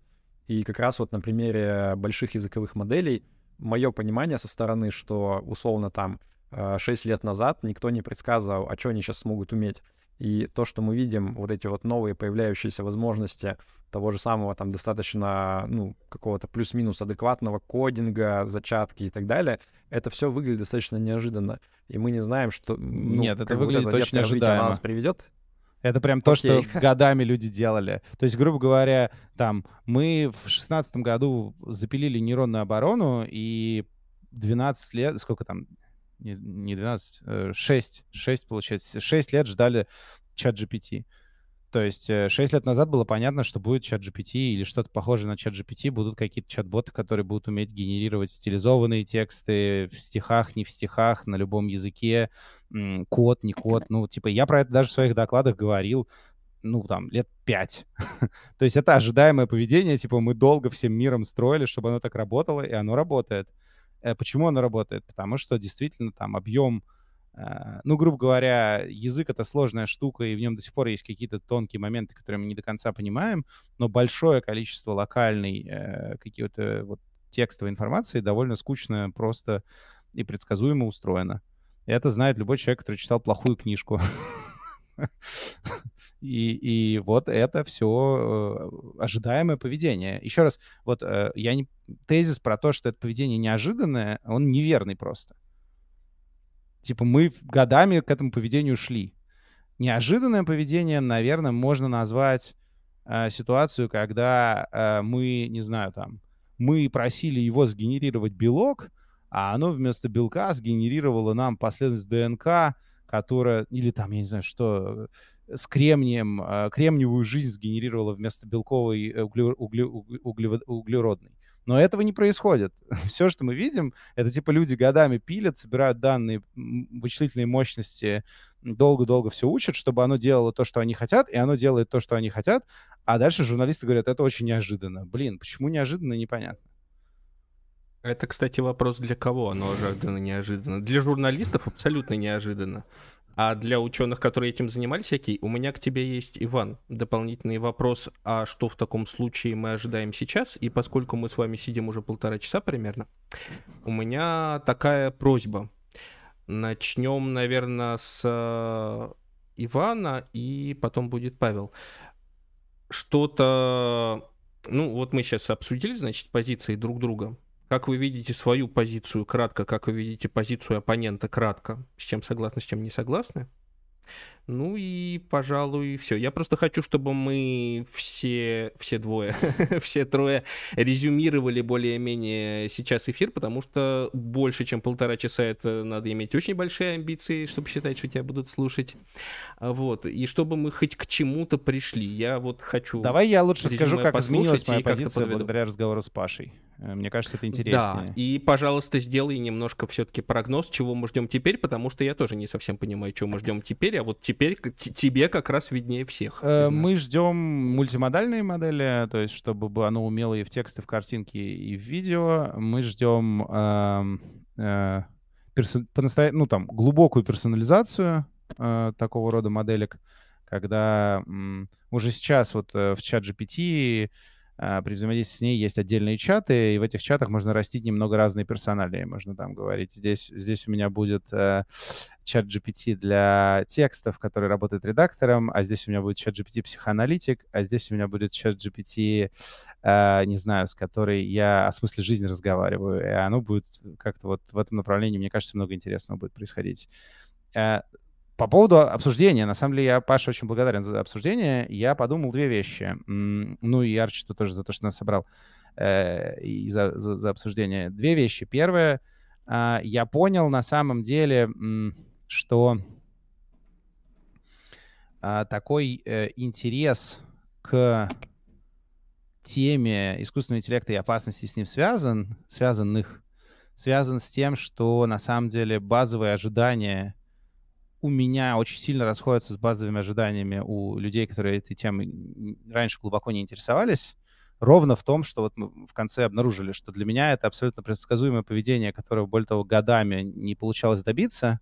И как раз вот на примере больших языковых моделей мое понимание со стороны, что условно там э, 6 лет назад никто не предсказывал, а что они сейчас смогут уметь. И то, что мы видим, вот эти вот новые появляющиеся возможности того же самого там достаточно, ну, какого-то плюс-минус адекватного кодинга, зачатки и так далее, это все выглядит достаточно неожиданно. И мы не знаем, что... ну, Нет, это выглядит очень ожидаемо. нас приведет. Это прям то, что (laughs) годами люди делали. То есть, грубо говоря, там, мы в шестнадцатом году запилили нейронную оборону, и 12 лет, сколько там, не, не 12, э, 6, 6, получается, 6 лет ждали чат GPT. То есть 6 э, лет назад было понятно, что будет чат GPT или что-то похожее на чат GPT, будут какие-то чат-боты, которые будут уметь генерировать стилизованные тексты в стихах, не в стихах, на любом языке, код, не код. Ну, типа, я про это даже в своих докладах говорил, ну, там, лет пять. (laughs) То есть это ожидаемое поведение, типа, мы долго всем миром строили, чтобы оно так работало, и оно работает. Э, почему оно работает? Потому что действительно там объем а, ну, грубо говоря, язык — это сложная штука, и в нем до сих пор есть какие-то тонкие моменты, которые мы не до конца понимаем, но большое количество локальной э, какие-то вот текстовой информации довольно скучно, просто и предсказуемо устроено. И это знает любой человек, который читал плохую книжку. (laughs) И, и вот это все э, ожидаемое поведение. Еще раз, вот э, я не... тезис про то, что это поведение неожиданное, он неверный просто. Типа мы годами к этому поведению шли. Неожиданным поведением, наверное, можно назвать э, ситуацию, когда э, мы, не знаю, там, мы просили его сгенерировать белок, а оно вместо белка сгенерировало нам последовательность ДНК, которая, или там, я не знаю, что, с кремнием, э, кремниевую жизнь сгенерировала вместо белковой э, угле, угле, угле, углеродной. Но этого не происходит. (laughs) Все, что мы видим, это типа люди годами пилят, собирают данные, вычислительные мощности, долго-долго все учат, чтобы оно делало то, что они хотят, и оно делает то, что они хотят, а дальше журналисты говорят, это очень неожиданно. Блин, почему неожиданно, непонятно. Это, кстати, вопрос для кого оно ожиданно неожиданно. Для журналистов абсолютно неожиданно. А для ученых, которые этим занимались, окей, у меня к тебе есть, Иван, дополнительный вопрос, а что в таком случае мы ожидаем сейчас? И поскольку мы с вами сидим уже полтора часа примерно, у меня такая просьба. Начнем, наверное, с э, Ивана, и потом будет Павел. Что-то... Ну, вот мы сейчас обсудили, значит, позиции друг друга. Как вы видите свою позицию кратко, как вы видите позицию оппонента кратко, с чем согласны, с чем не согласны? Ну и, пожалуй, все. Я просто хочу, чтобы мы все, все двое, (laughs) все трое резюмировали более-менее сейчас эфир, потому что больше, чем полтора часа, это надо иметь очень большие амбиции, чтобы считать, что тебя будут слушать. Вот. И чтобы мы хоть к чему-то пришли. Я вот хочу... Давай я лучше скажу, как изменилась моя позиция благодаря разговору с Пашей. Э, мне кажется, это интереснее. Да, и, пожалуйста, сделай немножко все-таки прогноз, чего мы ждем теперь, потому что я тоже не совсем понимаю, чего мы ждем теперь, а вот теперь тебе как раз виднее всех. Э, мы ждем мультимодальные модели, то есть чтобы оно умело и в тексты, в картинки, и в видео. Мы ждем э, э, ну, там, глубокую персонализацию э, такого рода моделек, когда м, уже сейчас вот э, в чат GPT при взаимодействии с ней есть отдельные чаты, и в этих чатах можно растить немного разные персонали. Можно там говорить, здесь, здесь у меня будет э, чат GPT для текстов, который работает редактором, а здесь у меня будет чат GPT психоаналитик, а здесь у меня будет чат GPT, э, не знаю, с которой я о смысле жизни разговариваю, и оно будет как-то вот в этом направлении, мне кажется, много интересного будет происходить. По поводу обсуждения, на самом деле я, Паша, очень благодарен за обсуждение. Я подумал две вещи. Ну и Арчиту тоже за то, что нас собрал э, и за, за, за обсуждение. Две вещи. Первое, э, я понял на самом деле, что э, такой э, интерес к теме искусственного интеллекта и опасности с ним связан, связанных, связан с тем, что на самом деле базовые ожидания у меня очень сильно расходятся с базовыми ожиданиями у людей, которые этой темой раньше глубоко не интересовались, ровно в том, что вот мы в конце обнаружили, что для меня это абсолютно предсказуемое поведение, которого, более того, годами не получалось добиться,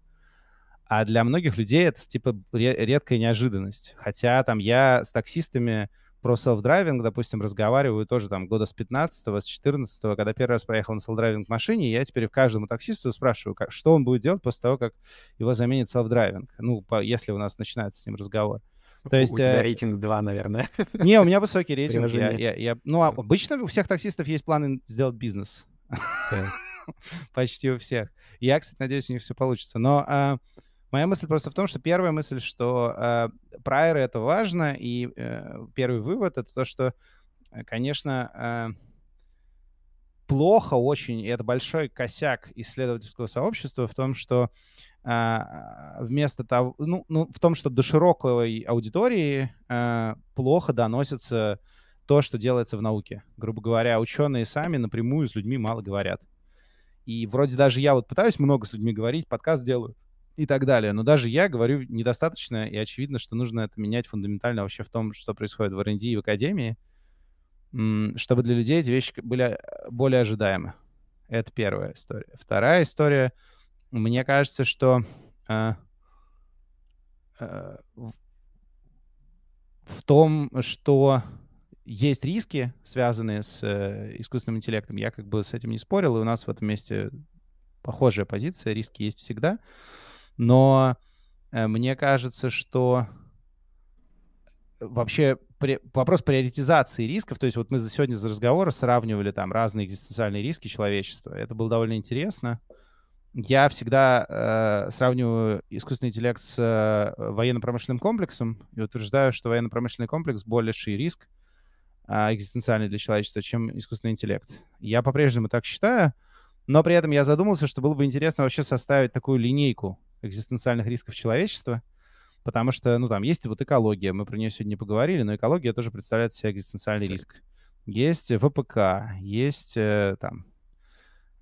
а для многих людей это типа редкая неожиданность. Хотя там я с таксистами про self-driving, допустим, разговариваю тоже там года с 15 с 14 когда первый раз поехал на self-driving машине, я теперь каждому таксисту спрашиваю, как, что он будет делать после того, как его заменит self-driving, ну, по, если у нас начинается с ним разговор. То есть, у тебя э... рейтинг 2, наверное. Не, у меня высокий (laughs) рейтинг. Я, я, я, ну, а обычно у всех таксистов есть планы сделать бизнес. (laughs) Почти у всех. Я, кстати, надеюсь, у них все получится. Но а, Моя мысль просто в том, что первая мысль, что э, прайеры — это важно, и э, первый вывод — это то, что, э, конечно, э, плохо очень, и это большой косяк исследовательского сообщества в том, что а, вместо того, ну, ну, в том, что до широкой аудитории а, плохо доносится то, что делается в науке. Грубо говоря, ученые сами напрямую с людьми мало говорят. И вроде даже я вот пытаюсь много с людьми говорить, подкаст делаю и так далее, но даже я говорю недостаточно, и очевидно, что нужно это менять фундаментально вообще в том, что происходит в R&D и в академии, чтобы для людей эти вещи были более ожидаемы. Это первая история. Вторая история — мне кажется, что э, э, в том, что есть риски, связанные с э, искусственным интеллектом, я как бы с этим не спорил, и у нас в этом месте похожая позиция, риски есть всегда. Но э, мне кажется, что вообще при, вопрос приоритизации рисков, то есть вот мы за сегодня за разговор сравнивали там разные экзистенциальные риски человечества. Это было довольно интересно я всегда э, сравниваю искусственный интеллект с э, военно-промышленным комплексом и утверждаю, что военно-промышленный комплекс больший риск э, экзистенциальный для человечества, чем искусственный интеллект. Я по-прежнему так считаю, но при этом я задумался, что было бы интересно вообще составить такую линейку экзистенциальных рисков человечества, потому что, ну, там есть вот экология, мы про нее сегодня не поговорили, но экология тоже представляет себе экзистенциальный риск. Есть ВПК, есть э, там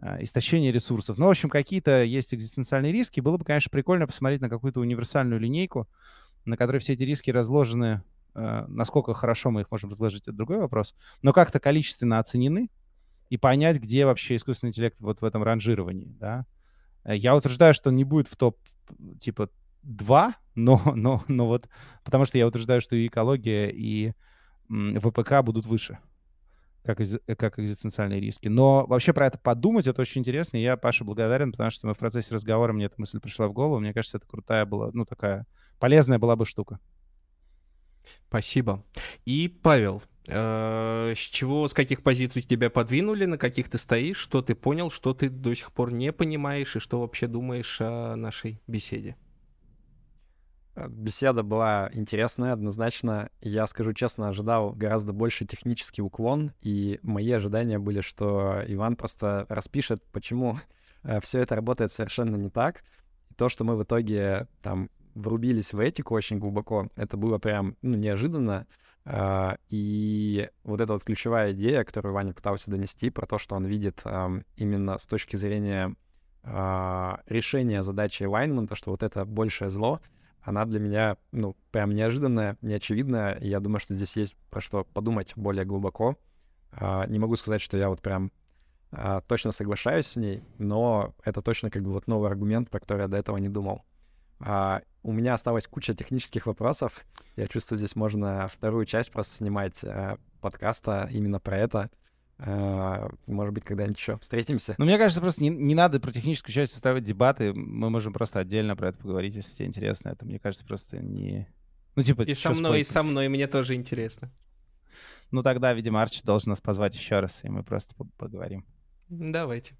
а, истощение ресурсов. Ну, в общем, какие-то есть экзистенциальные риски. Было бы, конечно, прикольно посмотреть на какую-то универсальную линейку, на которой все эти риски разложены. А, насколько хорошо мы их можем разложить, это другой вопрос. Но как-то количественно оценены и понять, где вообще искусственный интеллект вот в этом ранжировании, да. Э, я утверждаю, что он не будет в топ, типа, 2, но, но, но вот, потому что я утверждаю, что и экология, и ВПК будут выше как, из, как экзистенциальные риски. Но вообще про это подумать, это очень интересно. И я Паше благодарен, потому что мы в процессе разговора, мне эта мысль пришла в голову. Мне кажется, это крутая была, ну, такая полезная была бы штука. Спасибо. И, Павел, с чего, с каких позиций тебя подвинули, на каких ты стоишь, что ты понял, что ты до сих пор не понимаешь и что вообще думаешь о нашей беседе? Беседа была интересная, однозначно. Я скажу честно, ожидал гораздо больше технический уклон, и мои ожидания были, что Иван просто распишет, почему э, все это работает совершенно не так. То, что мы в итоге там врубились в этику очень глубоко, это было прям ну, неожиданно. Uh, и вот эта вот ключевая идея, которую Ваня пытался донести, про то, что он видит именно с точки зрения uh, решения задачи Вайнмента, что вот это большее зло — она для меня, ну, прям неожиданная, неочевидная. Я думаю, что здесь есть про что подумать более глубоко. А, не могу сказать, что я вот прям а, точно соглашаюсь с ней, но это точно как бы вот новый аргумент, про который я до этого не думал. А, у меня осталась куча технических вопросов. Я чувствую, здесь можно вторую часть просто снимать а, подкаста именно про это. А, может быть, когда-нибудь еще встретимся. Ну, мне кажется, просто не, не надо про техническую часть устраивать дебаты. Мы можем просто отдельно про это поговорить, если тебе интересно. Это, мне кажется, просто не... Ну, типа, и со мной, и со мной, мне тоже интересно. Ну, тогда, видимо, Арчи должен нас позвать еще раз, и мы просто поговорим. Давайте.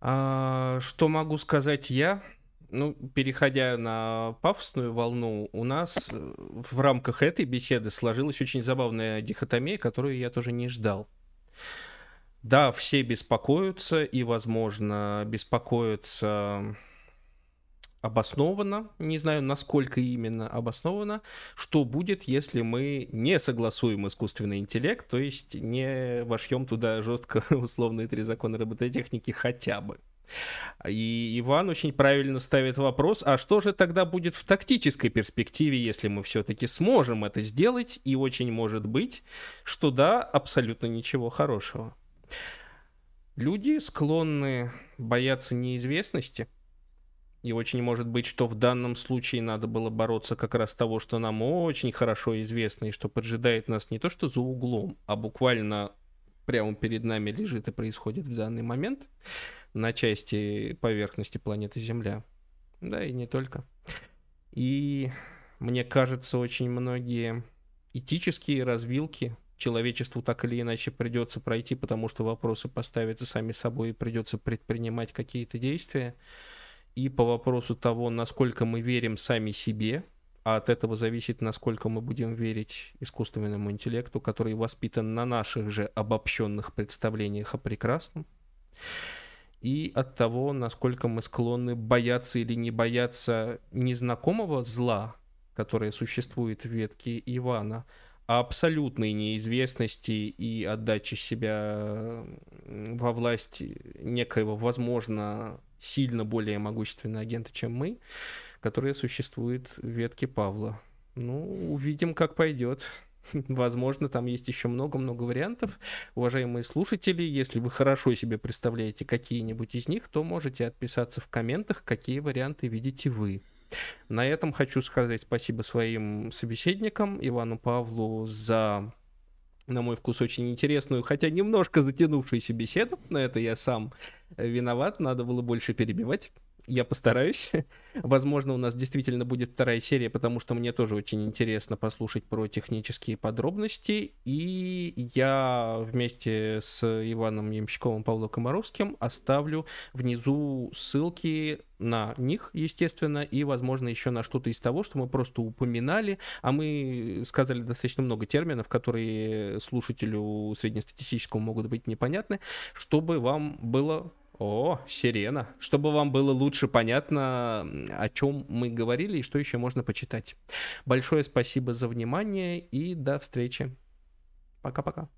А, что могу сказать я? Ну, переходя на пафосную волну, у нас э, в рамках этой беседы сложилась очень забавная дихотомия, которую я тоже не ждал. Да, все беспокоятся и, возможно, беспокоятся обоснованно, не знаю, насколько именно обоснованно, что будет, если мы не согласуем искусственный интеллект, то есть не вошьем туда жестко (laughs) условные три закона робототехники хотя бы. И Иван очень правильно ставит вопрос, а что же тогда будет в тактической перспективе, если мы все-таки сможем это сделать, и очень может быть, что да, абсолютно ничего хорошего. Люди склонны бояться неизвестности, и очень может быть, что в данном случае надо было бороться как раз того, что нам очень хорошо известно, и что поджидает нас не то что за углом, а буквально прямо перед нами лежит и происходит в данный момент на части поверхности планеты Земля. Да, и не только. И мне кажется, очень многие этические развилки человечеству так или иначе придется пройти, потому что вопросы поставятся сами собой и придется предпринимать какие-то действия. И по вопросу того, насколько мы верим сами себе, а от этого зависит, насколько мы будем верить искусственному интеллекту, который воспитан на наших же обобщенных представлениях о прекрасном. И от того, насколько мы склонны бояться или не бояться незнакомого зла, которое существует в ветке Ивана, а абсолютной неизвестности и отдачи себя во власть некоего, возможно, сильно более могущественного агента, чем мы, которое существует в ветке Павла. Ну, увидим, как пойдет. (laughs) Возможно, там есть еще много-много вариантов. Уважаемые слушатели, если вы хорошо себе представляете какие-нибудь из них, то можете отписаться в комментах, какие варианты видите вы. На этом хочу сказать спасибо своим собеседникам, Ивану Павлу, за на мой вкус, очень интересную, хотя немножко затянувшуюся беседу. Но это я сам виноват, надо было больше перебивать я постараюсь. (laughs) Возможно, у нас действительно будет вторая серия, потому что мне тоже очень интересно послушать про технические подробности. И я вместе с Иваном Ямщиковым, Павлом Комаровским оставлю внизу ссылки на них, естественно, и, возможно, еще на что-то из того, что мы просто упоминали, а мы сказали достаточно много терминов, которые слушателю среднестатистическому могут быть непонятны, чтобы вам было о, сирена. Чтобы вам было лучше понятно, о чем мы говорили и что еще можно почитать. Большое спасибо за внимание и до встречи. Пока-пока.